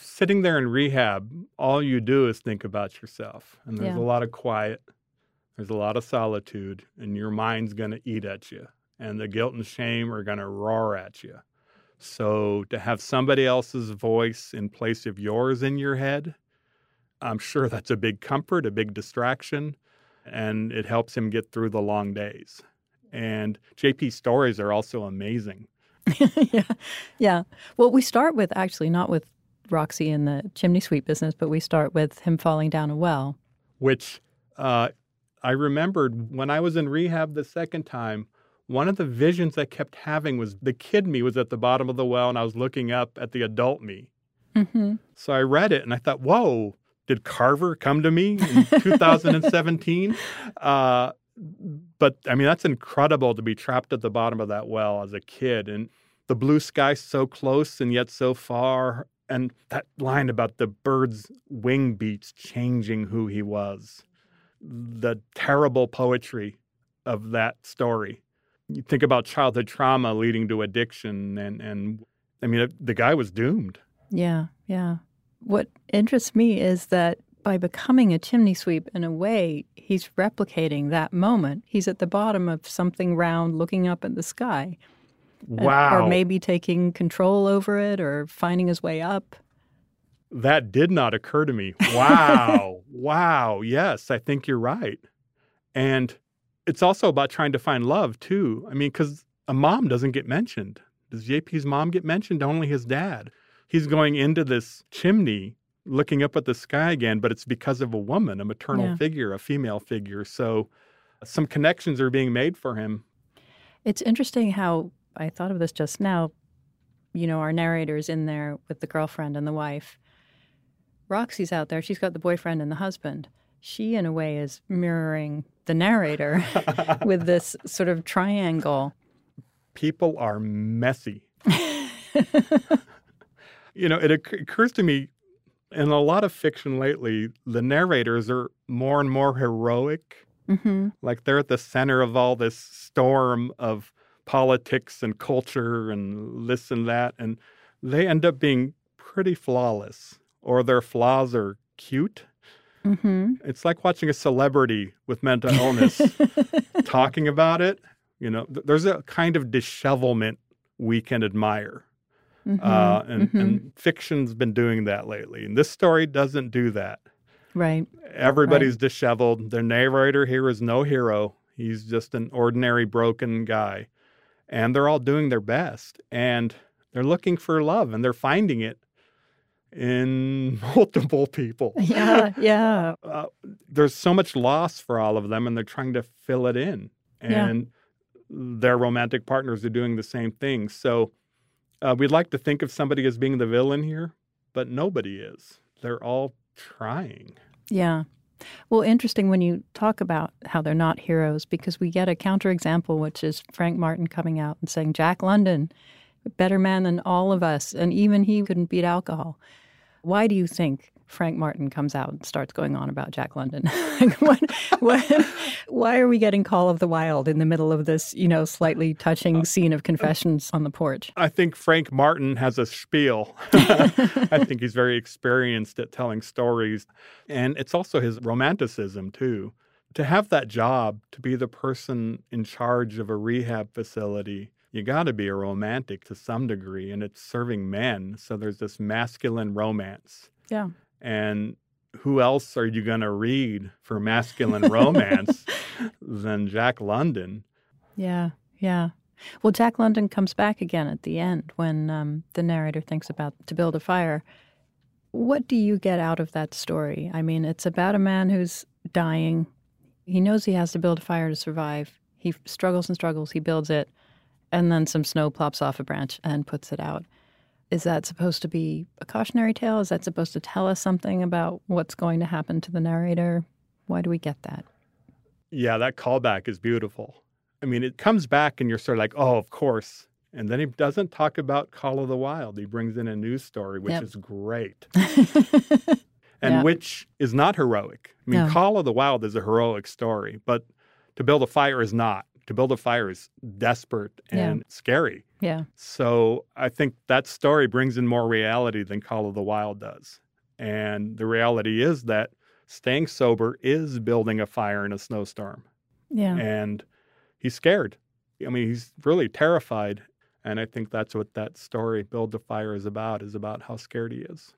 Speaker 2: sitting there in rehab, all you do is think about yourself, and there's
Speaker 1: Yeah.
Speaker 2: a lot of quiet, there's a lot of solitude, and your mind's going to eat at you, and the guilt and shame are going to roar at you. So to have somebody else's voice in place of yours in your head, I'm sure that's a big comfort, a big distraction, and it helps him get through the long days. And JP's stories are also amazing.
Speaker 1: yeah. Yeah. Well, we start with actually not with Roxy in the chimney sweep business, but we start with him falling down a well.
Speaker 2: which uh, I remembered when I was in rehab the second time. One of the visions I kept having was the kid me was at the bottom of the well, and I was looking up at the adult me.
Speaker 1: Mm-hmm.
Speaker 2: So I read it, and I thought, "Whoa, did Carver come to me in 2017?" Uh, but I mean, that's incredible to be trapped at the bottom of that well as a kid, and the blue sky so close and yet so far. And that line about the bird's wing beats changing who he was, the terrible poetry of that story. You think about childhood trauma leading to addiction, and, and I mean, the guy was doomed.
Speaker 1: Yeah, yeah. What interests me is that by becoming a chimney sweep, in a way, he's replicating that moment. He's at the bottom of something round looking up at the sky.
Speaker 2: Wow.
Speaker 1: Or maybe taking control over it or finding his way up.
Speaker 2: That did not occur to me. Wow. wow. Yes, I think you're right. And it's also about trying to find love, too. I mean, because a mom doesn't get mentioned. Does JP's mom get mentioned? Only his dad. He's going into this chimney looking up at the sky again, but it's because of a woman, a maternal
Speaker 1: Yeah.
Speaker 2: figure, a female figure. So some connections are being made for him.
Speaker 1: It's interesting how I thought of this just now. You know, our narrator's in there with the girlfriend and the wife. Roxy's out there. She's got the boyfriend and the husband. She, in a way, is mirroring the narrator with this sort of triangle.
Speaker 2: People are messy. you know, it occurs to me in a lot of fiction lately, the narrators are more and more heroic.
Speaker 1: hmm
Speaker 2: Like they're at the center of all this storm of politics and culture and this and that. And they end up being pretty flawless, or their flaws are cute.
Speaker 1: hmm
Speaker 2: It's like watching a celebrity with mental illness talking about it. You know, th- there's a kind of dishevelment we can admire. Uh, and,
Speaker 1: mhm.
Speaker 2: and fiction's been doing that lately. And this story doesn't do that.
Speaker 1: right.
Speaker 2: Everybody's disheveled. The narrator here is no hero. He's just an ordinary broken guy. And they're all doing their best. And they're looking for love and they're finding it in multiple people.
Speaker 1: Yeah, yeah.
Speaker 2: Uh, there's so much loss for all of them and they're trying to fill it in.
Speaker 1: Yeah.
Speaker 2: And their romantic partners are doing the same thing. So uh, we'd like to think of somebody as being the villain here, but nobody is. They're all trying.
Speaker 1: Yeah. Well, interesting when you talk about how they're not heroes because we get a counterexample, which is Frank Martin coming out and saying, Jack London, better man than all of us, and even he couldn't beat alcohol. Why do you think Frank Martin comes out and starts going on about Jack London? What, what, why are we getting Call of the Wild in the middle of this, you know, slightly touching uh, scene of uh, confessions on the porch?
Speaker 2: I think Frank Martin has a spiel. I think he's very experienced at telling stories. And it's also his romanticism, too. To have that job, to be the person in charge of a rehab facility, you got to be a romantic to some degree. And it's serving men. So there's this masculine romance.
Speaker 1: Yeah.
Speaker 2: And who else are you going to read for masculine romance than Jack London?
Speaker 1: Yeah, yeah. Well, Jack London comes back again at the end when um, the narrator thinks about to build a fire. What do you get out of that story? I mean, it's about a man who's dying. He knows he has to build a fire to survive. He struggles and struggles. He builds it, and then some snow plops off a branch and puts it out. Is that supposed to be a cautionary tale? Is that supposed to tell us something about what's going to happen to the narrator? Why do we get that?
Speaker 2: Yeah, that callback is beautiful. I mean, it comes back and you're sort of like, oh, of course. And then he doesn't talk about Call of the Wild. He brings in a news story, which
Speaker 1: Yep.
Speaker 2: is great and which is not heroic. I mean,
Speaker 1: No.
Speaker 2: Call of the Wild is a heroic story, but to build a fire is not. To build a fire is desperate
Speaker 1: Yeah.
Speaker 2: and scary.
Speaker 1: yeah,
Speaker 2: So I think that story brings in more reality than Call of the Wild does. And the reality is that staying sober is building a fire in a snowstorm
Speaker 1: yeah.
Speaker 2: and he's scared. I mean, he's really terrified. And I think that's what that story, Build the Fire, is about, is about how scared he is.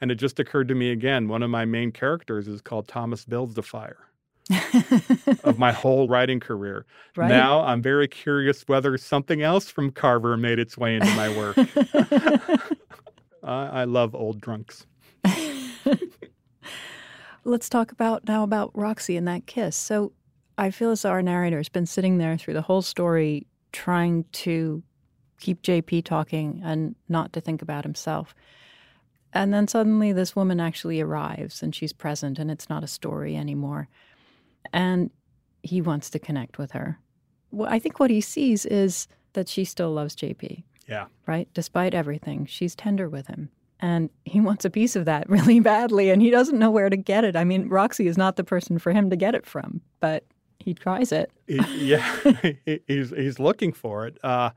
Speaker 2: And it just occurred to me again, one of my main characters is called Thomas Builds the Fire of my whole writing career.
Speaker 1: Right.
Speaker 2: Now I'm very curious whether something else from Carver made its way into my work. I, I love old drunks.
Speaker 1: Let's talk about now about Roxy and that kiss. So I feel as though our narrator has been sitting there through the whole story trying to keep JP talking and not to think about himself. And then suddenly this woman actually arrives and she's present and it's not a story anymore. And he wants to connect with her. Well, I think what he sees is that she still loves JP.
Speaker 2: Yeah.
Speaker 1: right? Despite everything, she's tender with him. And he wants a piece of that really badly, and he doesn't know where to get it. I mean, Roxy is not the person for him to get it from, but he tries it.
Speaker 2: He- yeah, he's he's looking for it. Uh,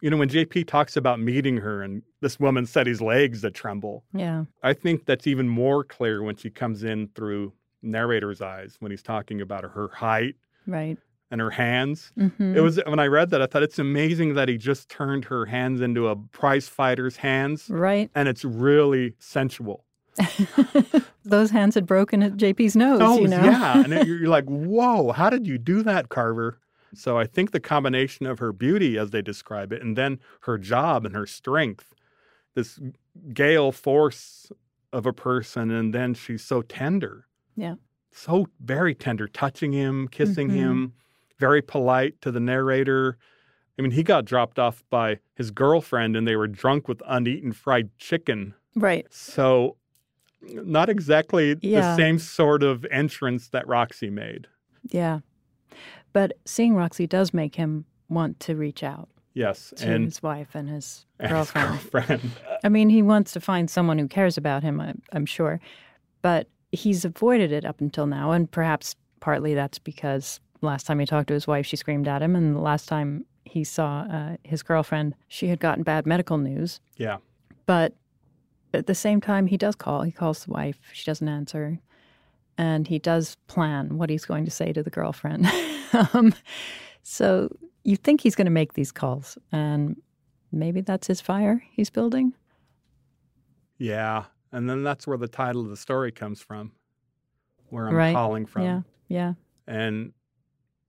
Speaker 2: you know, when JP talks about meeting her and this woman said his legs that tremble,
Speaker 1: Yeah.
Speaker 2: I think that's even more clear when she comes in through narrator's eyes when he's talking about her height
Speaker 1: Right.
Speaker 2: and her hands.
Speaker 1: hmm
Speaker 2: It was when I read that I thought it's amazing that he just turned her hands into a prize fighter's hands,
Speaker 1: Right.
Speaker 2: and it's really sensual.
Speaker 1: Those hands had broken at JP's nose,
Speaker 2: Oh,
Speaker 1: you know?
Speaker 2: yeah. And it- you're like, whoa, how did you do that, Carver? So I think the combination of her beauty, as they describe it, and then her job and her strength, this gale force of a person, and then she's so tender.
Speaker 1: Yeah.
Speaker 2: So very tender, touching him, kissing
Speaker 1: Mhm.
Speaker 2: him, very polite to the narrator. I mean, he got dropped off by his girlfriend and they were drunk with uneaten fried chicken.
Speaker 1: Right.
Speaker 2: So, not exactly
Speaker 1: Yeah.
Speaker 2: the same sort of entrance that Roxy made.
Speaker 1: Yeah. But seeing Roxy does make him want to reach out
Speaker 2: Yes,
Speaker 1: to
Speaker 2: and,
Speaker 1: his wife and his
Speaker 2: and his
Speaker 1: girlfriend.
Speaker 2: girlfriend.
Speaker 1: I mean, he wants to find someone who cares about him, I, I'm sure. But he's avoided it up until now. And perhaps partly that's because last time he talked to his wife, she screamed at him. And the last time he saw uh, his girlfriend, she had gotten bad medical news.
Speaker 2: yeah,
Speaker 1: But at the same time, he does call. He calls the wife. She doesn't answer. And he does plan what he's going to say to the girlfriend. um, so you think he's going to make these calls. And maybe that's his fire he's building.
Speaker 2: yeah. And then that's where the title of the story comes from, where I'm
Speaker 1: Right.
Speaker 2: calling from.
Speaker 1: Yeah. Yeah.
Speaker 2: And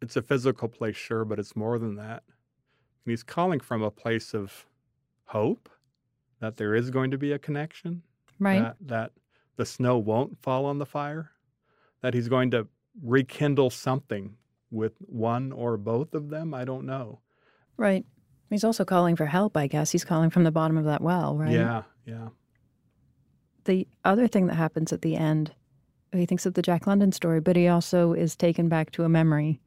Speaker 2: it's a physical place, sure, but it's more than that. And he's calling from a place of hope that there is going to be a connection,
Speaker 1: Right.
Speaker 2: that, that the snow won't fall on the fire, that he's going to rekindle something with one or both of them. I don't know.
Speaker 1: Right. He's also calling for help, I guess. He's calling from the bottom of that well, right?
Speaker 2: Yeah, yeah.
Speaker 1: The other thing that happens at the end, he thinks of the Jack London story, but he also is taken back to a memory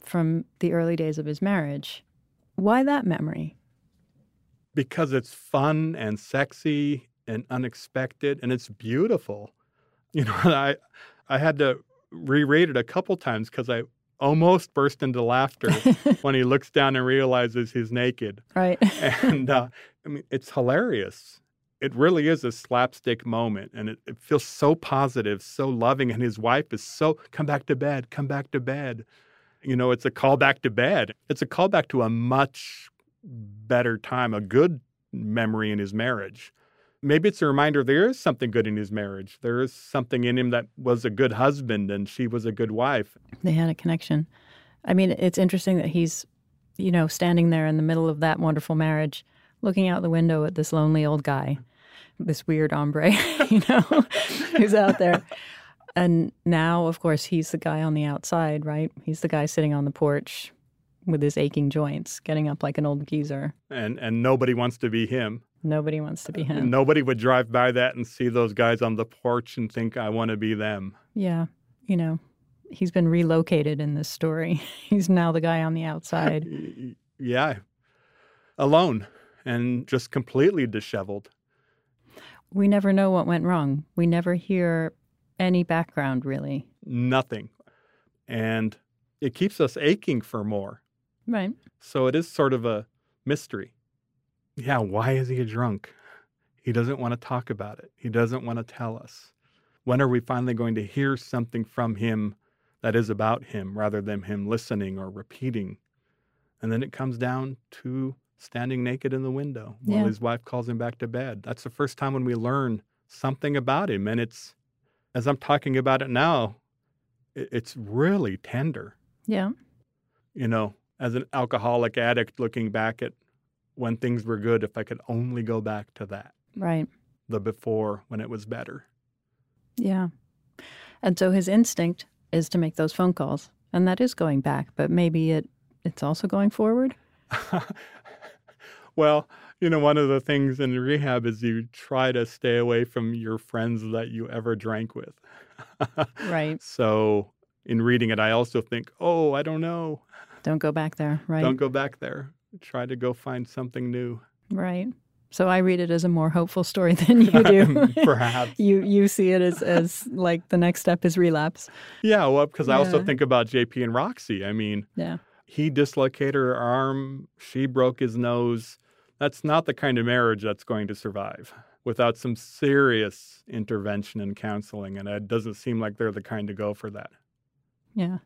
Speaker 1: from the early days of his marriage. Why that memory?
Speaker 2: because it's fun and sexy and unexpected and it's beautiful. You know, I I had to reread it a couple times because I almost burst into laughter when he looks down and realizes he's naked.
Speaker 1: right.
Speaker 2: And uh, I mean, it's hilarious. It really is a slapstick moment, and it, it feels so positive, so loving. And his wife is so come back to bed, come back to bed. You know, it's a call back to bed. It's a call back to a much better time, a good memory in his marriage. Maybe it's a reminder there is something good in his marriage. There is something in him that was a good husband and she was a good wife.
Speaker 1: they had a connection. I mean, it's interesting that he's, you know, standing there in the middle of that wonderful marriage, looking out the window at this lonely old guy, this weird hombre, you know, who's out there. And now, of course, he's the guy on the outside, right? He's the guy sitting on the porch with his aching joints, getting up like an old geezer.
Speaker 2: And and nobody wants to be him.
Speaker 1: Nobody wants to be him.
Speaker 2: nobody would drive by that and see those guys on the porch and think I want to be them.
Speaker 1: Yeah. You know, he's been relocated in this story. He's now the guy on the outside.
Speaker 2: Yeah. Alone and just completely disheveled.
Speaker 1: We never know what went wrong. We never hear any background, really.
Speaker 2: Nothing. And it keeps us aching for more.
Speaker 1: Right.
Speaker 2: So it is sort of a mystery. Yeah, why is he a drunk? He doesn't want to talk about it. He doesn't want to tell us. When are we finally going to hear something from him that is about him rather than him listening or repeating? And then it comes down to standing naked in the window while
Speaker 1: Yeah.
Speaker 2: his wife calls him back to bed. That's the first time when we learn something about him. And it's, as I'm talking about it now, it's really tender
Speaker 1: Yeah.
Speaker 2: you know, as an alcoholic addict looking back at when things were good, if I could only go back to that,
Speaker 1: Right.
Speaker 2: the before when it was better.
Speaker 1: Yeah. And so his instinct is to make those phone calls. And that is going back, but maybe it it's also going forward.
Speaker 2: well, you know, one of the things in rehab is you try to stay away from your friends that you ever drank with.
Speaker 1: Right.
Speaker 2: So in reading it, I also think, oh, I don't know.
Speaker 1: Don't go back there, right?
Speaker 2: Don't go back there. Try to go find something new.
Speaker 1: Right. So I read it as a more hopeful story than you do.
Speaker 2: Perhaps.
Speaker 1: you you see it as as like the next step is relapse.
Speaker 2: Yeah, well, because I also think about JP and Roxy. I mean,
Speaker 1: Yeah.
Speaker 2: He dislocated her arm, she broke his nose. That's not the kind of marriage that's going to survive without some serious intervention and counseling. And it doesn't seem like they're the kind to go for that.
Speaker 1: Yeah.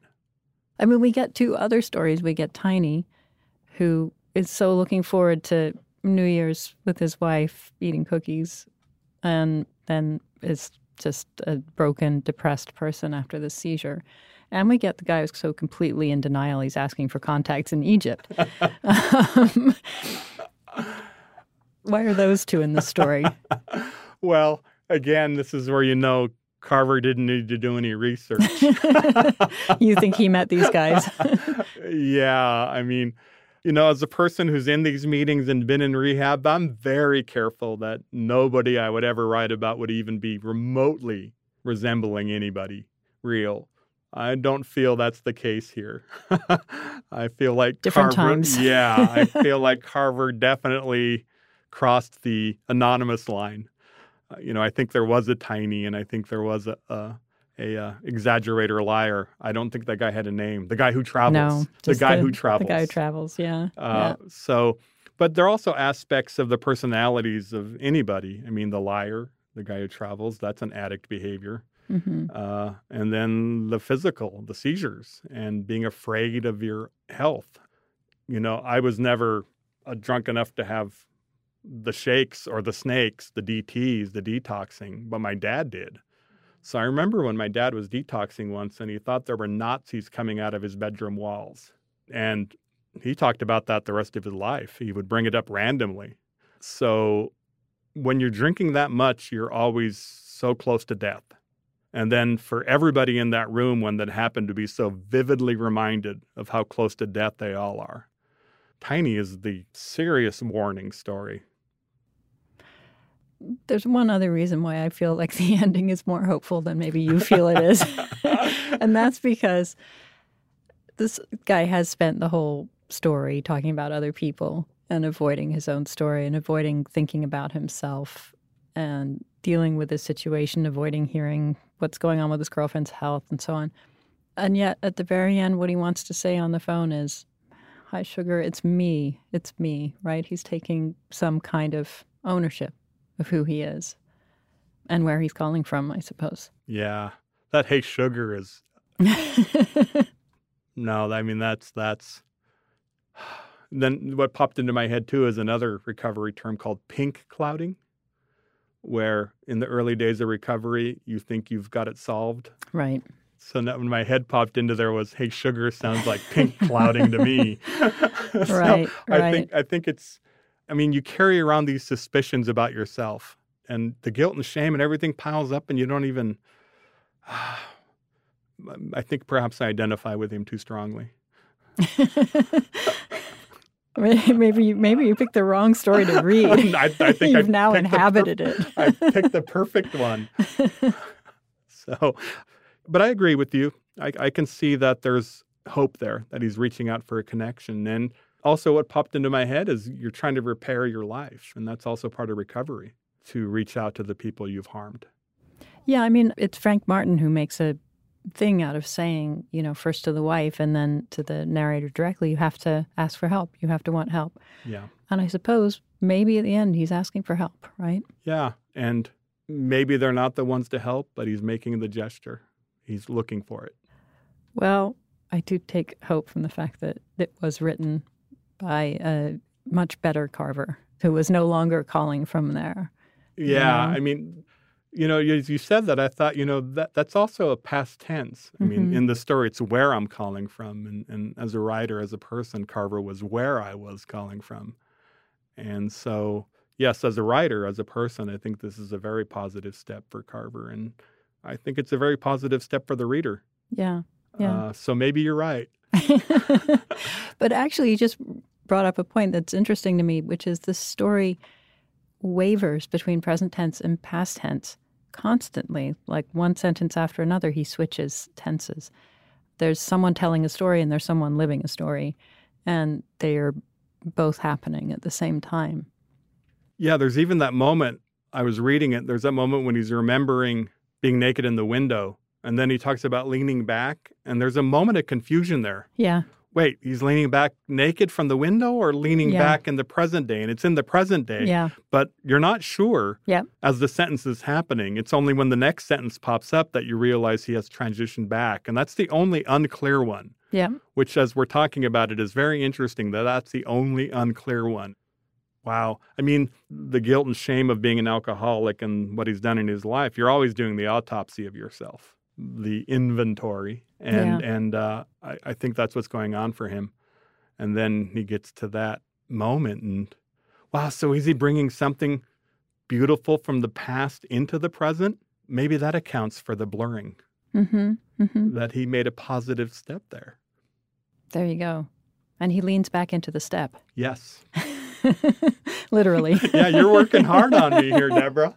Speaker 1: I mean, we get two other stories. We get Tiny, who is so looking forward to New Year's with his wife eating cookies, and then is just a broken, depressed person after the seizure. And we get the guy who's so completely in denial, he's asking for contacts in Egypt. um, why are those two in the story?
Speaker 2: Well, again, this is where you know Carver didn't need to do any research.
Speaker 1: you think he met these guys?
Speaker 2: yeah, I mean, you know, as a person who's in these meetings and been in rehab, I'm very careful that nobody I would ever write about would even be remotely resembling anybody real. I don't feel that's the case here. I feel like
Speaker 1: Different
Speaker 2: Carver,
Speaker 1: times.
Speaker 2: yeah, I feel like Carver definitely crossed the anonymous line. Uh, you know, I think there was a tiny, and I think there was a, a a uh, exaggerator liar. I don't think that guy had a name. The guy who travels.
Speaker 1: no,
Speaker 2: the guy who travels.
Speaker 1: The guy who travels, yeah.
Speaker 2: Uh, So, but there are also aspects of the personalities of anybody. I mean, the liar, the guy who travels, that's an addict behavior.
Speaker 1: Yeah. hmm
Speaker 2: Uh, and then the physical, the seizures, and being afraid of your health. You know, I was never uh, drunk enough to have the shakes or the snakes, the DTs, the detoxing, but my dad did. So I remember when my dad was detoxing once and he thought there were Nazis coming out of his bedroom walls. And he talked about that the rest of his life. He would bring it up randomly. So when you're drinking that much, you're always so close to death. And then for everybody in that room, when that happened to be so vividly reminded of how close to death they all are. Tiny is the serious warning story.
Speaker 1: There's one other reason why I feel like the ending is more hopeful than maybe you feel it is. and that's because this guy has spent the whole story talking about other people and avoiding his own story and avoiding thinking about himself and dealing with his situation, avoiding hearing what's going on with his girlfriend's health and so on. And yet, at the very end, what he wants to say on the phone is, Hi, sugar, it's me. It's me, right? He's taking some kind of ownership of who he is and where he's calling from, I suppose.
Speaker 2: Yeah. That hey sugar is no, I mean that's that's then what popped into my head too is another recovery term called pink clouding, where in the early days of recovery you think you've got it solved.
Speaker 1: right.
Speaker 2: So now when my head popped into there was hey sugar sounds like pink clouding to me. So
Speaker 1: Right,
Speaker 2: I think I think it's I mean you carry around these suspicions about yourself and the guilt and shame and everything piles up and you don't even I think perhaps I identify with him too strongly.
Speaker 1: maybe you, maybe you picked the wrong story to read.
Speaker 2: I, I think
Speaker 1: You've
Speaker 2: I
Speaker 1: now inhabited
Speaker 2: perf-
Speaker 1: it.
Speaker 2: I picked the perfect one. so, but I agree with you. I, I can see that there's hope there that he's reaching out for a connection. And also, what popped into my head is you're trying to repair your life, and that's also part of recovery to reach out to the people you've harmed.
Speaker 1: Yeah, I mean, it's Frank Martin who makes a thing out of saying, you know, first to the wife and then to the narrator directly, you have to ask for help. You have to want help.
Speaker 2: Yeah.
Speaker 1: And I suppose maybe at the end he's asking for help, right?
Speaker 2: Yeah. And maybe they're not the ones to help, but he's making the gesture. He's looking for it.
Speaker 1: Well, I do take hope from the fact that it was written by a much better Carver who was no longer calling from there.
Speaker 2: Yeah,
Speaker 1: know?
Speaker 2: I mean, you know, as you said that, I thought, you know, that that's also a past tense. I mean,
Speaker 1: Mhm.
Speaker 2: in the story, it's where I'm calling from, and and as a writer, as a person, Carver was where I was calling from, and so yes, as a writer, as a person, I think this is a very positive step for Carver, and I think it's a very positive step for the reader.
Speaker 1: Yeah. Yeah.
Speaker 2: Uh, so maybe you're right.
Speaker 1: but actually, you just brought up a point that's interesting to me, which is the story wavers between present tense and past tense constantly. Like one sentence after another, he switches tenses. There's someone telling a story and there's someone living a story, and they are both happening at the same time.
Speaker 2: Yeah, there's even that moment. I was reading it. There's that moment when he's remembering being naked in the window. And then he talks about leaning back. And there's a moment of confusion there.
Speaker 1: Yeah.
Speaker 2: Wait, he's leaning back naked from the window or leaning
Speaker 1: Yeah.
Speaker 2: back in the present day? And it's in the present day.
Speaker 1: Yeah.
Speaker 2: But you're not sure
Speaker 1: Yeah.
Speaker 2: as the sentence is happening. It's only when the next sentence pops up that you realize he has transitioned back. And that's the only unclear one,
Speaker 1: Yeah.
Speaker 2: which, as we're talking about it, is very interesting that that's the only unclear one. Wow. I mean, the guilt and shame of being an alcoholic and what he's done in his life, you're always doing the autopsy of yourself, the inventory. And, and uh, I, I think that's what's going on for him. And then he gets to that moment and wow, so is he bringing something beautiful from the past into the present? Maybe that accounts for the blurring,
Speaker 1: Mm-hmm. Mm-hmm.
Speaker 2: that he made a positive step there.
Speaker 1: There you go. And he leans back into the step.
Speaker 2: Yes.
Speaker 1: Literally.
Speaker 2: yeah, you're working hard on me here, Deborah.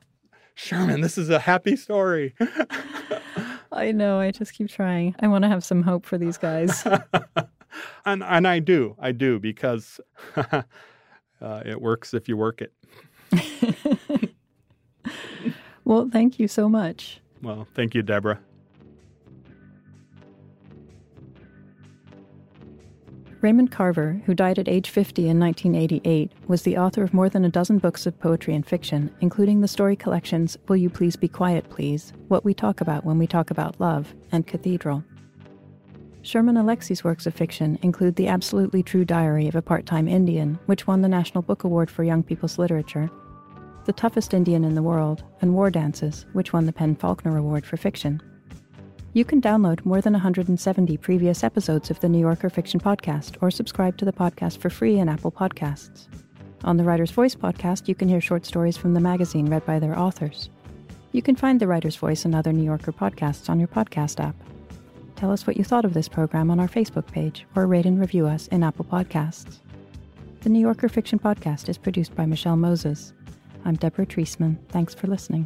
Speaker 2: Sherman, this is a happy story.
Speaker 1: I know. I just keep trying. I want to have some hope for these guys.
Speaker 2: and and I do, I do, because uh, it works if you work it.
Speaker 1: well, thank you so much.
Speaker 2: Well, thank you, Deborah.
Speaker 1: Raymond Carver, who died at age 50 in 1988, was the author of more than a dozen books of poetry and fiction, including the story collections Will You Please Be Quiet, Please, What We Talk About When We Talk About Love, and Cathedral. Sherman Alexie's works of fiction include The Absolutely True Diary of a Part Time Indian, which won the National Book Award for Young People's Literature, The Toughest Indian in the World, and War Dances, which won the PEN/Faulkner Award for Fiction. You can download more than 170 previous episodes of the New Yorker Fiction Podcast or subscribe to the podcast for free in Apple Podcasts. On the Writer's Voice podcast, you can hear short stories from the magazine read by their authors. You can find the Writer's Voice and other New Yorker podcasts on your podcast app. Tell us what you thought of this program on our Facebook page or rate and review us in Apple Podcasts. The New Yorker Fiction Podcast is produced by Michelle Moses. I'm Deborah Treisman. Thanks for listening.